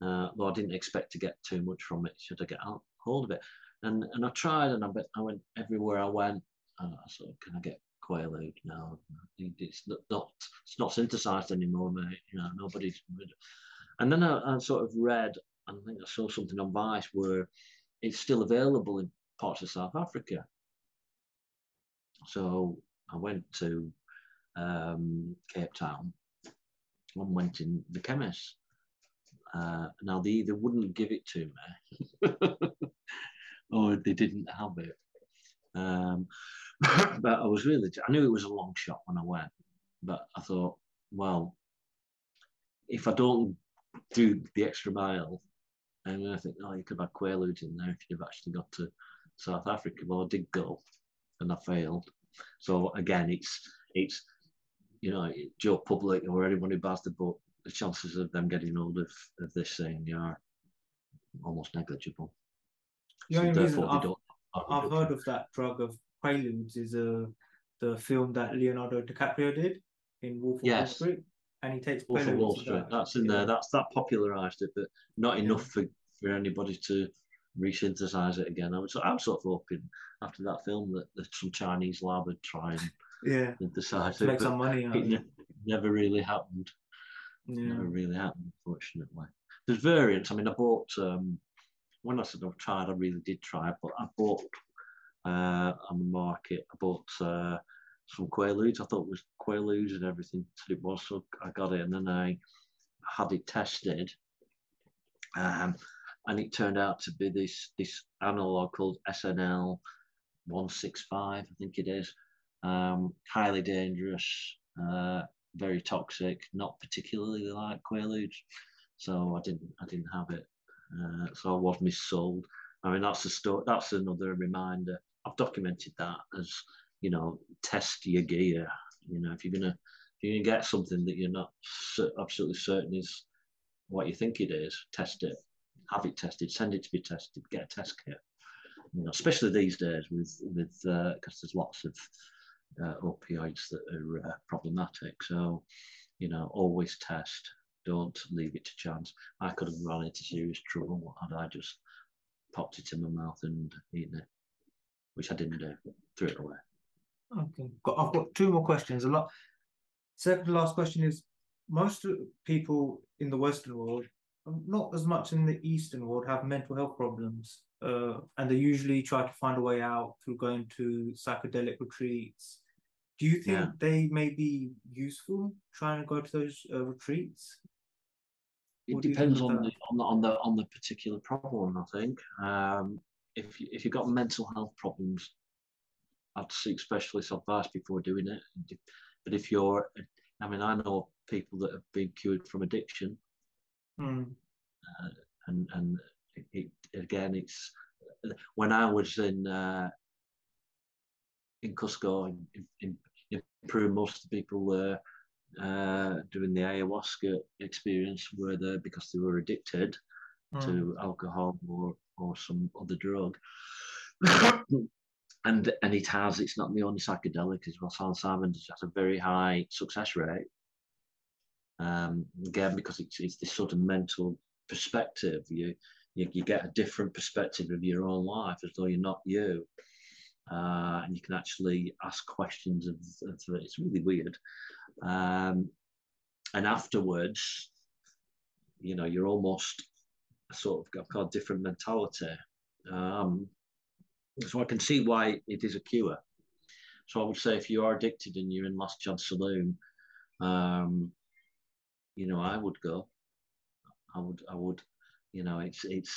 Uh, though I didn't expect to get too much from it, should I get hold of it. And and I tried, and I, I went everywhere I went. And I sort of, can I get Quaalude? now? it's not, not it's not synthesized anymore, mate. You know, nobody's. And then I, I sort of read I think I saw something on Vice where it's still available in parts of South Africa. So I went to um, Cape Town and went in the chemist. Uh, now they either wouldn't give it to me or they didn't have it. Um, but I was really, I knew it was a long shot when I went, but I thought, well, if I don't do the extra mile, and I think, oh, you could have Quaaludes in there if you've actually got to South Africa. Well, I did go, and I failed. So again, it's it's you know Joe Public or anyone who buys the book, the chances of them getting hold of, of this thing are almost negligible. The only so reason I've, I've heard of that drug of Quaaludes is uh, the film that Leonardo DiCaprio did in Wolf of yes. Wall Street and he takes Wolf of Wall Street. That. That's in there. That's that popularised it, but not enough for, for anybody to resynthesize it again. I was I'm sort of hoping after that film that, that some Chinese lab would try and yeah synthesize it. Make some money. It, it never really happened. Yeah. Never really happened, unfortunately. There's variants. I mean, I bought um, when I said I've tried, I really did try, but I bought uh, on the market. I bought uh, some Quaaludes. I thought it was Quaaludes and everything. So it was. So I got it, and then I had it tested, um, and it turned out to be this this analog called SNL one six five. I think it is. Um, highly dangerous, uh, very toxic. Not particularly like Quaaludes, so I didn't I didn't have it. Uh, so I was missold. I mean that's a story. That's another reminder. I've documented that as you know, test your gear. You know, if you're gonna if you're gonna get something that you're not absolutely certain is what you think it is, test it, have it tested, send it to be tested, get a test kit. You know, especially these days with with because uh, there's lots of uh, opioids that are uh, problematic. So, you know, always test. Don't leave it to chance. I could have run into serious trouble had I just popped it in my mouth and eaten it, which I didn't do. Threw it away. Okay, I've got two more questions. A lot. Second to last question is: most people in the Western world not as much in the Eastern world, have mental health problems, uh, and they usually try to find a way out through going to psychedelic retreats. Do you think Yeah. they may be useful trying to go to those uh, retreats? It What do you depends on the, on the on the on the particular problem. I think um, if you, if you've got mental health problems, I'd seek specialist advice before doing it. But if you're, I mean, I know people that have been cured from addiction, Hmm. and and it, again, it's when I was in uh, in Cusco in, in, in Peru, most of the people there uh, doing the ayahuasca experience were there because they were addicted Hmm. to alcohol or or some other drug. and and it has it's not the only psychedelic as well. Psilocybin has a very high success rate. Um, again, because it's it's this sort of mental perspective. You, you you get a different perspective of your own life as though you're not you. Uh, and you can actually ask questions of, of it's really weird. Um, and afterwards, you know, you're almost a sort of got, got a different mentality. Um, so I can see why it is a cure. So I would say if you are addicted and you're in Last Chance Saloon, um, you know, I would go. I would, I would, you know, it's it's.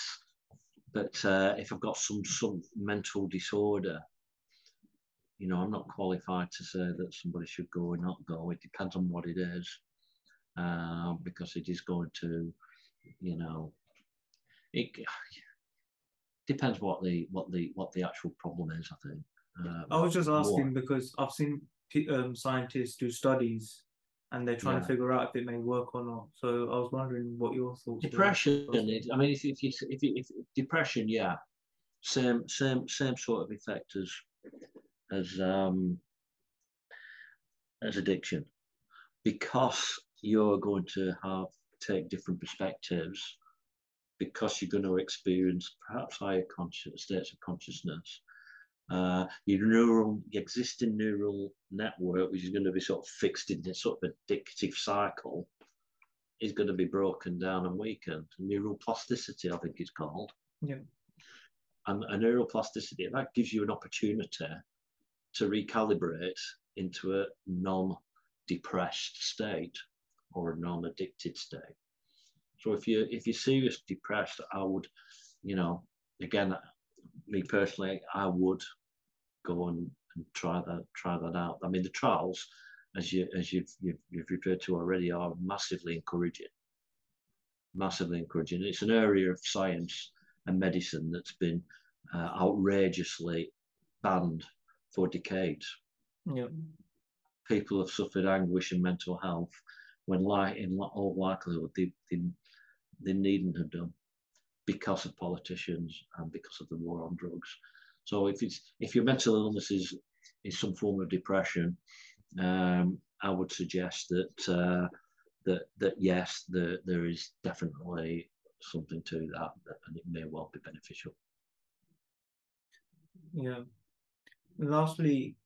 But uh, if I've got some some mental disorder, you know, I'm not qualified to say that somebody should go or not go. It depends on what it is, uh, because it is going to, you know, it depends what the what the what the actual problem is. I think. Uh, I was just more. asking because I've seen um, scientists do studies and they're trying to figure out if it may work or not. So I was wondering what your thoughts Depression. Is, I mean, if, if, you, if, you, if depression, yeah, same same same sort of effect as as um as addiction, because you're going to have take different perspectives, because you're going to experience perhaps higher conscious states of consciousness. Uh, your neural, your existing neural network, which is going to be sort of fixed in this sort of addictive cycle, is going to be broken down and weakened. Neural plasticity, I think it's called. Yeah. And a neuroplasticity, that gives you an opportunity to recalibrate into a non-depressed state or a non-addicted state. So if you if you're seriously depressed, I would, you know, again, me personally, I would go and, and try that try that out. I mean, the trials, as you as you've you've, you've referred to already, are massively encouraging. Massively encouraging. It's an area of science and medicine that's been uh, outrageously banned for decades. Yeah. People have suffered anguish and mental health when, li- in all likelihood, they, they, they needn't have done because of politicians and because of the war on drugs. So if it's if your mental illness is is some form of depression, um, I would suggest that uh, that that yes, the, there is definitely something to that, and it may well be beneficial. Yeah. Lastly,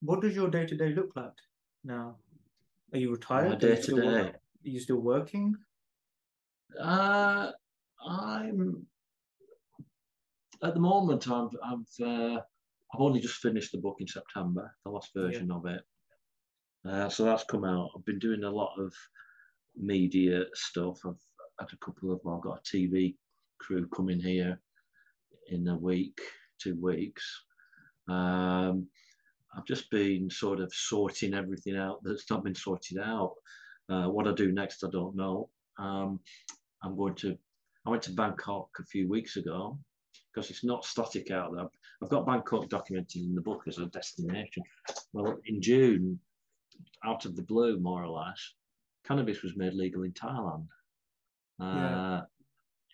what does your day to day look like now? Are you retired? My Are you day to day. Are you still working? Uh, I'm at the moment. I'm. I've. Uh, I've only just finished the book in September, the last Yeah. version of it. Uh, so that's come out. I've been doing a lot of media stuff. I've had a couple of. Well, I've got a TV crew coming here in a week, two weeks. Um, I've just been sort of sorting everything out that's not been sorted out. Uh, what I do next, I don't know. Um, I'm going to. I went to Bangkok a few weeks ago because it's not static out there. I've got Bangkok documented in the book as a destination. Well, in June, out of the blue, more or less, cannabis was made legal in Thailand. Uh, Yeah.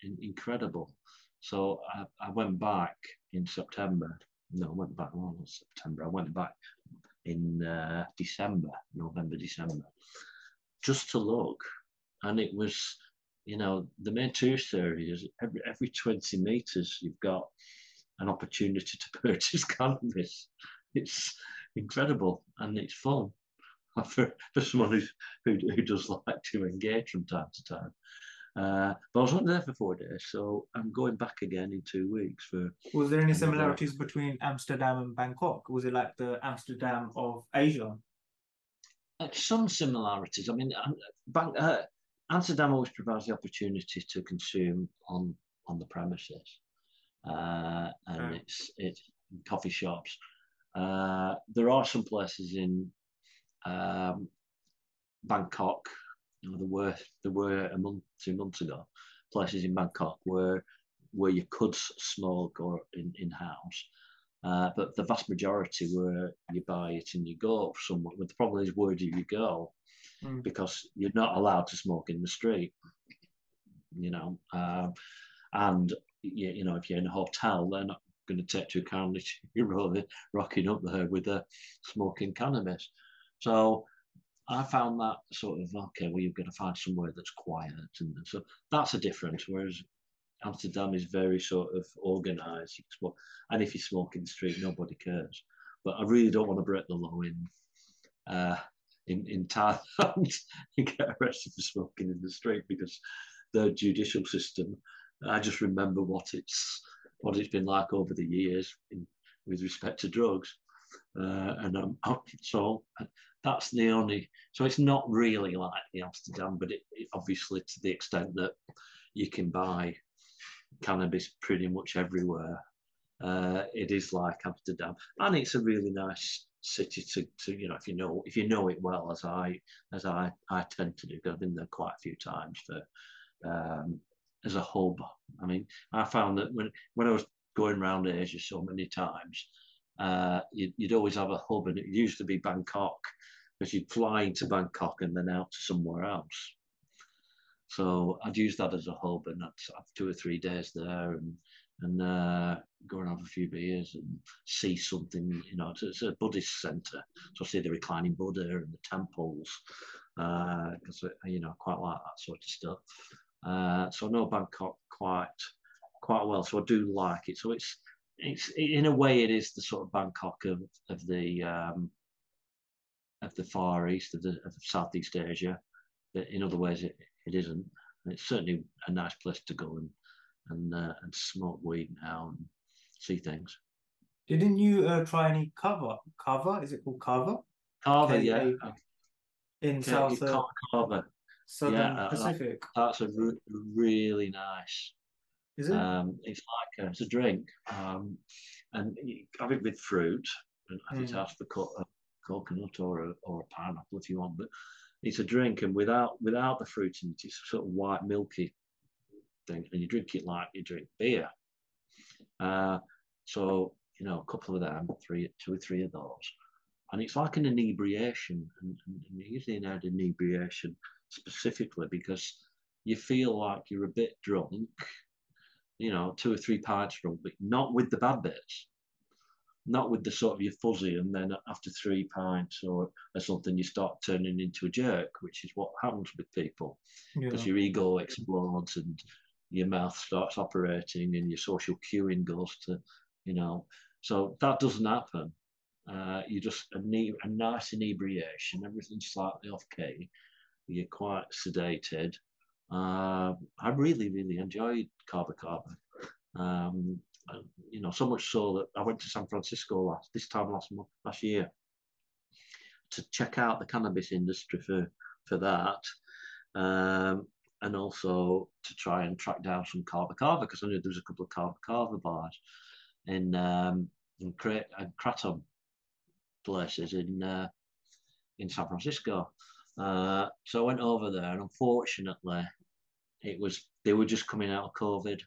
in- incredible. So I, I went back in September. No, I went back. Well, not September. I went back in uh, December, November, December, just to look. And it was, you know, the main tourist areas. Every every twenty meters, you've got an opportunity to purchase cannabis. It's incredible and it's fun for, for someone who, who who does like to engage from time to time. Uh, but I was only there for four days, so I'm going back again in two weeks for. Was there any Another- similarities between Amsterdam and Bangkok? Was it like the Amsterdam of Asia? Uh, some similarities. I mean, um, Bang, uh, Amsterdam always provides the opportunity to consume on on the premises, uh, and it's it's coffee shops. Uh, there are some places in um, Bangkok. You know, there were there were a month two months ago places in Bangkok where where you could smoke or in in house. Uh, but the vast majority were you buy it and you go somewhere. But the problem is, where do you go? Mm. Because you're not allowed to smoke in the street. You know, um, and you, you know if you're in a hotel, they're not going to take too kindly to you really rocking up there with a smoking cannabis. So I found that sort of okay. Well, you've got to find somewhere that's quiet, and, so that's a difference. Whereas Amsterdam is very sort of organised. And if you smoke in the street, nobody cares. But I really don't want to break the law in uh, in in Thailand and get arrested for smoking in the street because the judicial system. I just remember what it's what it's been like over the years in, with respect to drugs, uh, and um, so that's the only. So it's not really like Amsterdam, but it, it obviously to the extent that you can buy cannabis pretty much everywhere. Uh, it is like Amsterdam, and it's a really nice city to, to you know if you know if you know it well as I as I I tend to do. 'cause I've been there quite a few times for um, as a hub. I mean, I found that when when I was going around Asia so many times, uh, you'd, you'd always have a hub, and it used to be Bangkok because you'd fly into Bangkok and then out to somewhere else. So I'd use that as a hub, and I'd have two or three days there, and and uh, go and have a few beers and see something. You know, it's, a Buddhist centre, so I see the reclining Buddha and the temples, because you know quite like that sort of stuff. Uh, so I know Bangkok quite quite well, so I do like it. So it's it's in a way it is the sort of Bangkok of of the um, of the Far East of the of Southeast Asia. But in other ways, it, it isn't. It's certainly a nice place to go and and uh, and smoke weed now and see things. Didn't you uh, try any cover? Cover? Is it called cover? kava, Okay, yeah, uh, In South uh, kava. Southern yeah, uh, Pacific? That's a re- really nice. Is it? Um, it's like a, it's a drink, um, and you have it with fruit, and I think it Mm. has the co- a coconut or a, or a pineapple if you want, but it's a drink, and without without the fruit in it, it's sort of white milky thing, and you drink it like you drink beer. Uh, so you know, a couple of them, three, two or three of those, and it's like an inebriation, and, and, and usually an inebriation specifically because you feel like you're a bit drunk, you know, two or three pints drunk, but not with the bad bits. Not with the sort of you're fuzzy, and then after three pints or, or something, you start turning into a jerk, which is what happens with people because Yeah. your ego explodes and your mouth starts operating and your social cueing goes to, you know. So that doesn't happen. Uh, you just a, ne- a nice inebriation, everything's slightly off key. You're quite sedated. Uh, I really, really enjoyed kava kava. Um, you know, so much so that I went to San Francisco last this time last month, last year to check out the cannabis industry for for that, um, and also to try and track down some kava kava because I knew there was a couple of kava kava bars in um, in Cra- and Kratom places in uh, in San Francisco. Uh, so I went over there, and unfortunately, it was they were just coming out of COVID,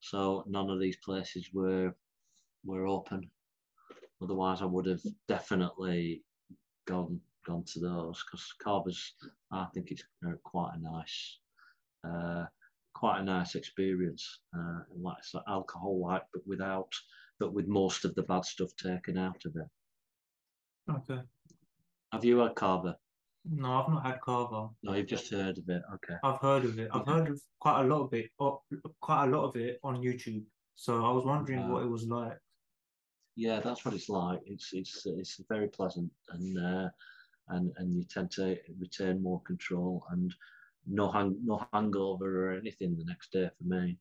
so none of these places were were open. Otherwise, I would have definitely gone gone to those because kava's. I think it's uh, quite a nice, uh, quite a nice experience. Uh, and like it's like alcohol like, but without, but with most of the bad stuff taken out of it. Okay. Have you had kava? No, I've not had kava. No, you've just heard of it. Okay. I've heard of it. I've heard of quite a lot of it, or quite a lot of it on YouTube. So I was wondering what Uh, it was like. Yeah, that's what it's like. It's it's it's very pleasant, and uh, and and you tend to retain more control. And no hang, no hangover or anything the next day for me.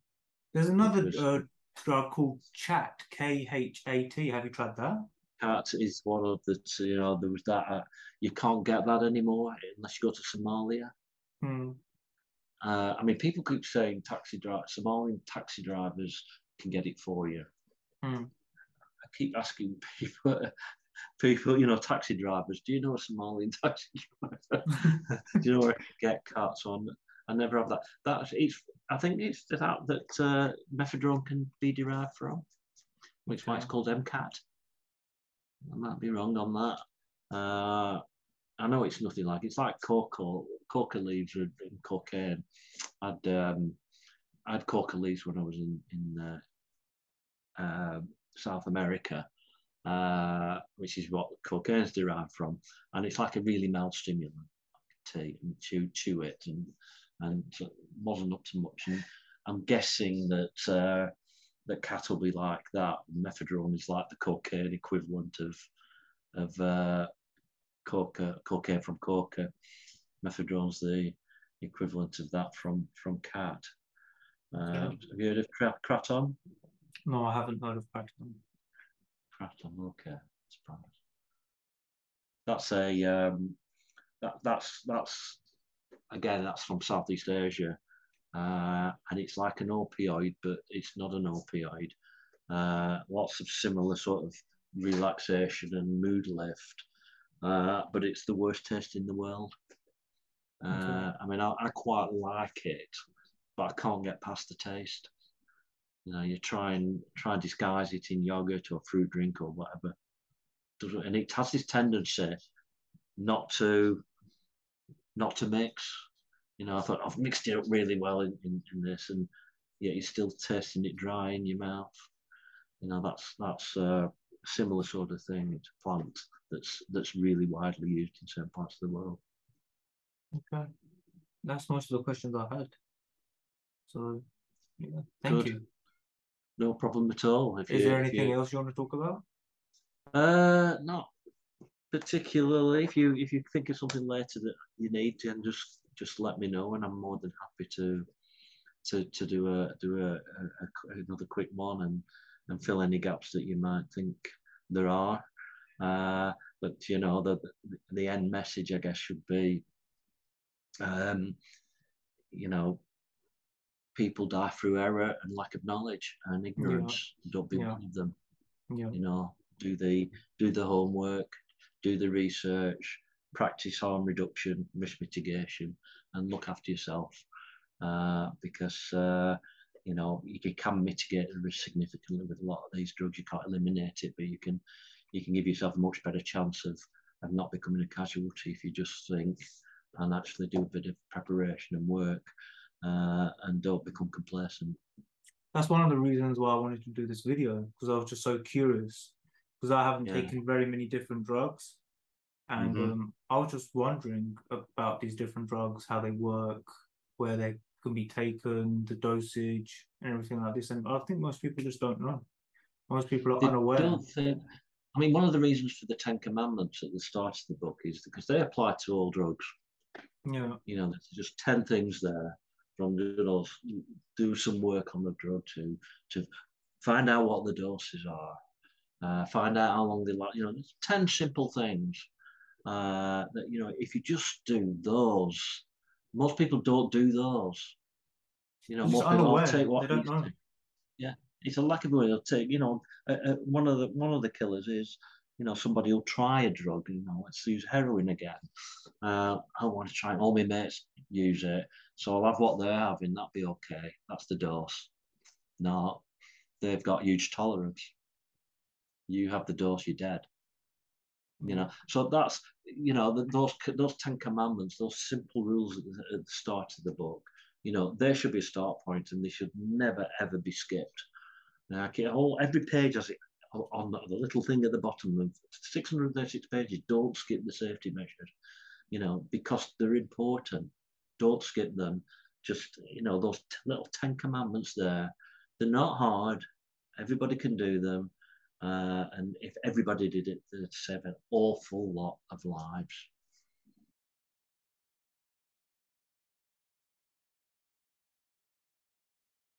There's another was- uh, drug called Khat, K H A T. Have you tried that? Khat is one of the you know there was that uh, you can't get that anymore unless you go to Somalia. Hmm. Uh, I mean, people keep saying taxi drive Somalian taxi drivers can get it for you. Hmm. I keep asking people, people, you know, taxi drivers, do you know a Somalian taxi driver? do you know where I get cats on? I never have that. That's it's. I think it's the that that uh, mephedrone can be derived from, which is why it's Okay. called MCAT. I might be wrong on that. Uh, I know it's nothing like it's like coca. Coca leaves in cocaine. I'd um, I had coca leaves when I was in in uh, um South America, uh, which is what cocaine's derived from, and it's like a really mild stimulant. Take and chew chew it, and and it wasn't up to much. And I'm guessing that uh, that khat will be like that. Mephedrone is like the cocaine equivalent of of uh, coca, cocaine from coca. Mephedrone's the equivalent of that from from khat. Uh. Have you heard of kratom? No, I haven't heard of Kratom. Kratom, okay. Surprise. That's a um, that that's that's again that's from Southeast Asia, uh, and it's like an opioid, but it's not an opioid. Uh, lots of similar sort of relaxation and mood lift, uh, but it's the worst taste in the world. Uh, Okay. I mean, I, I quite like it, but I can't get past the taste. You know, you try and try and disguise it in yogurt or fruit drink or whatever. And it has this tendency not to not to mix. You know, I thought I've mixed it up really well in, in, in this, and yet you're still tasting it dry in your mouth. You know, that's that's a similar sort of thing. It's a plant that's that's really widely used in certain parts of the world. Okay. That's most of the questions I had. So, yeah, thank Good. you. No problem at all. If Is you- there anything you- else you want to talk about? Uh, not particularly. If you if you think of something later that you need, then just just let me know, and I'm more than happy to to to do a do a, a, a another quick one and and fill any gaps that you might think there are. Uh, but you know the the end message, I guess, should be, um, you know, people die through error and lack of knowledge and ignorance. Don't be Yeah. one of them Yeah. you know do the do the homework do the research practice harm reduction risk mitigation and look after yourself uh, because uh, you know you can- can mitigate the risk significantly with a lot of these drugs you can't eliminate it but you can you can give yourself a much better chance of of not becoming a casualty if you just think and actually do a bit of preparation and work uh, and don't become complacent That's one of the reasons why I wanted to do this video because I was just so curious because I haven't Yeah. taken very many different drugs. And Mhm. um, I was just wondering about these different drugs, how they work, where they can be taken, the dosage, and everything like this. And I think most people just don't know. Most people are They unaware. don't think. I mean, one of the reasons for the Ten Commandments at the start of the book is because they apply to all drugs. Yeah, You know, there's just ten things there from you know do some work on the drug to to find out what the doses are, uh, find out how long they last. You know, there's ten simple things uh, that you know if you just do those. Most people don't do those. You know, most people take what They don't know. Yeah, it's a lack of aware. They'll take. You know, uh, uh, one of the one of the killers is you know somebody will try a drug. You know, let's use heroin again. Uh, I want to try. it. All my mates use it, so I'll have what they're having. That'll be okay. That's the dose. No, they've got huge tolerance. You have the dose, you're dead. You know, so that's you know th- those those Ten Commandments, those simple rules at the, at the start of the book. You know, there should be a start point, and they should never ever be skipped. Now, okay, all every page has it on the, the little thing at the bottom of 636 pages. Don't skip the safety measures. You know, because they're important. Don't skip them. Just you know those little Ten Commandments there. They're not hard. Everybody can do them. Uh, and if everybody did it, they'd save an awful lot of lives.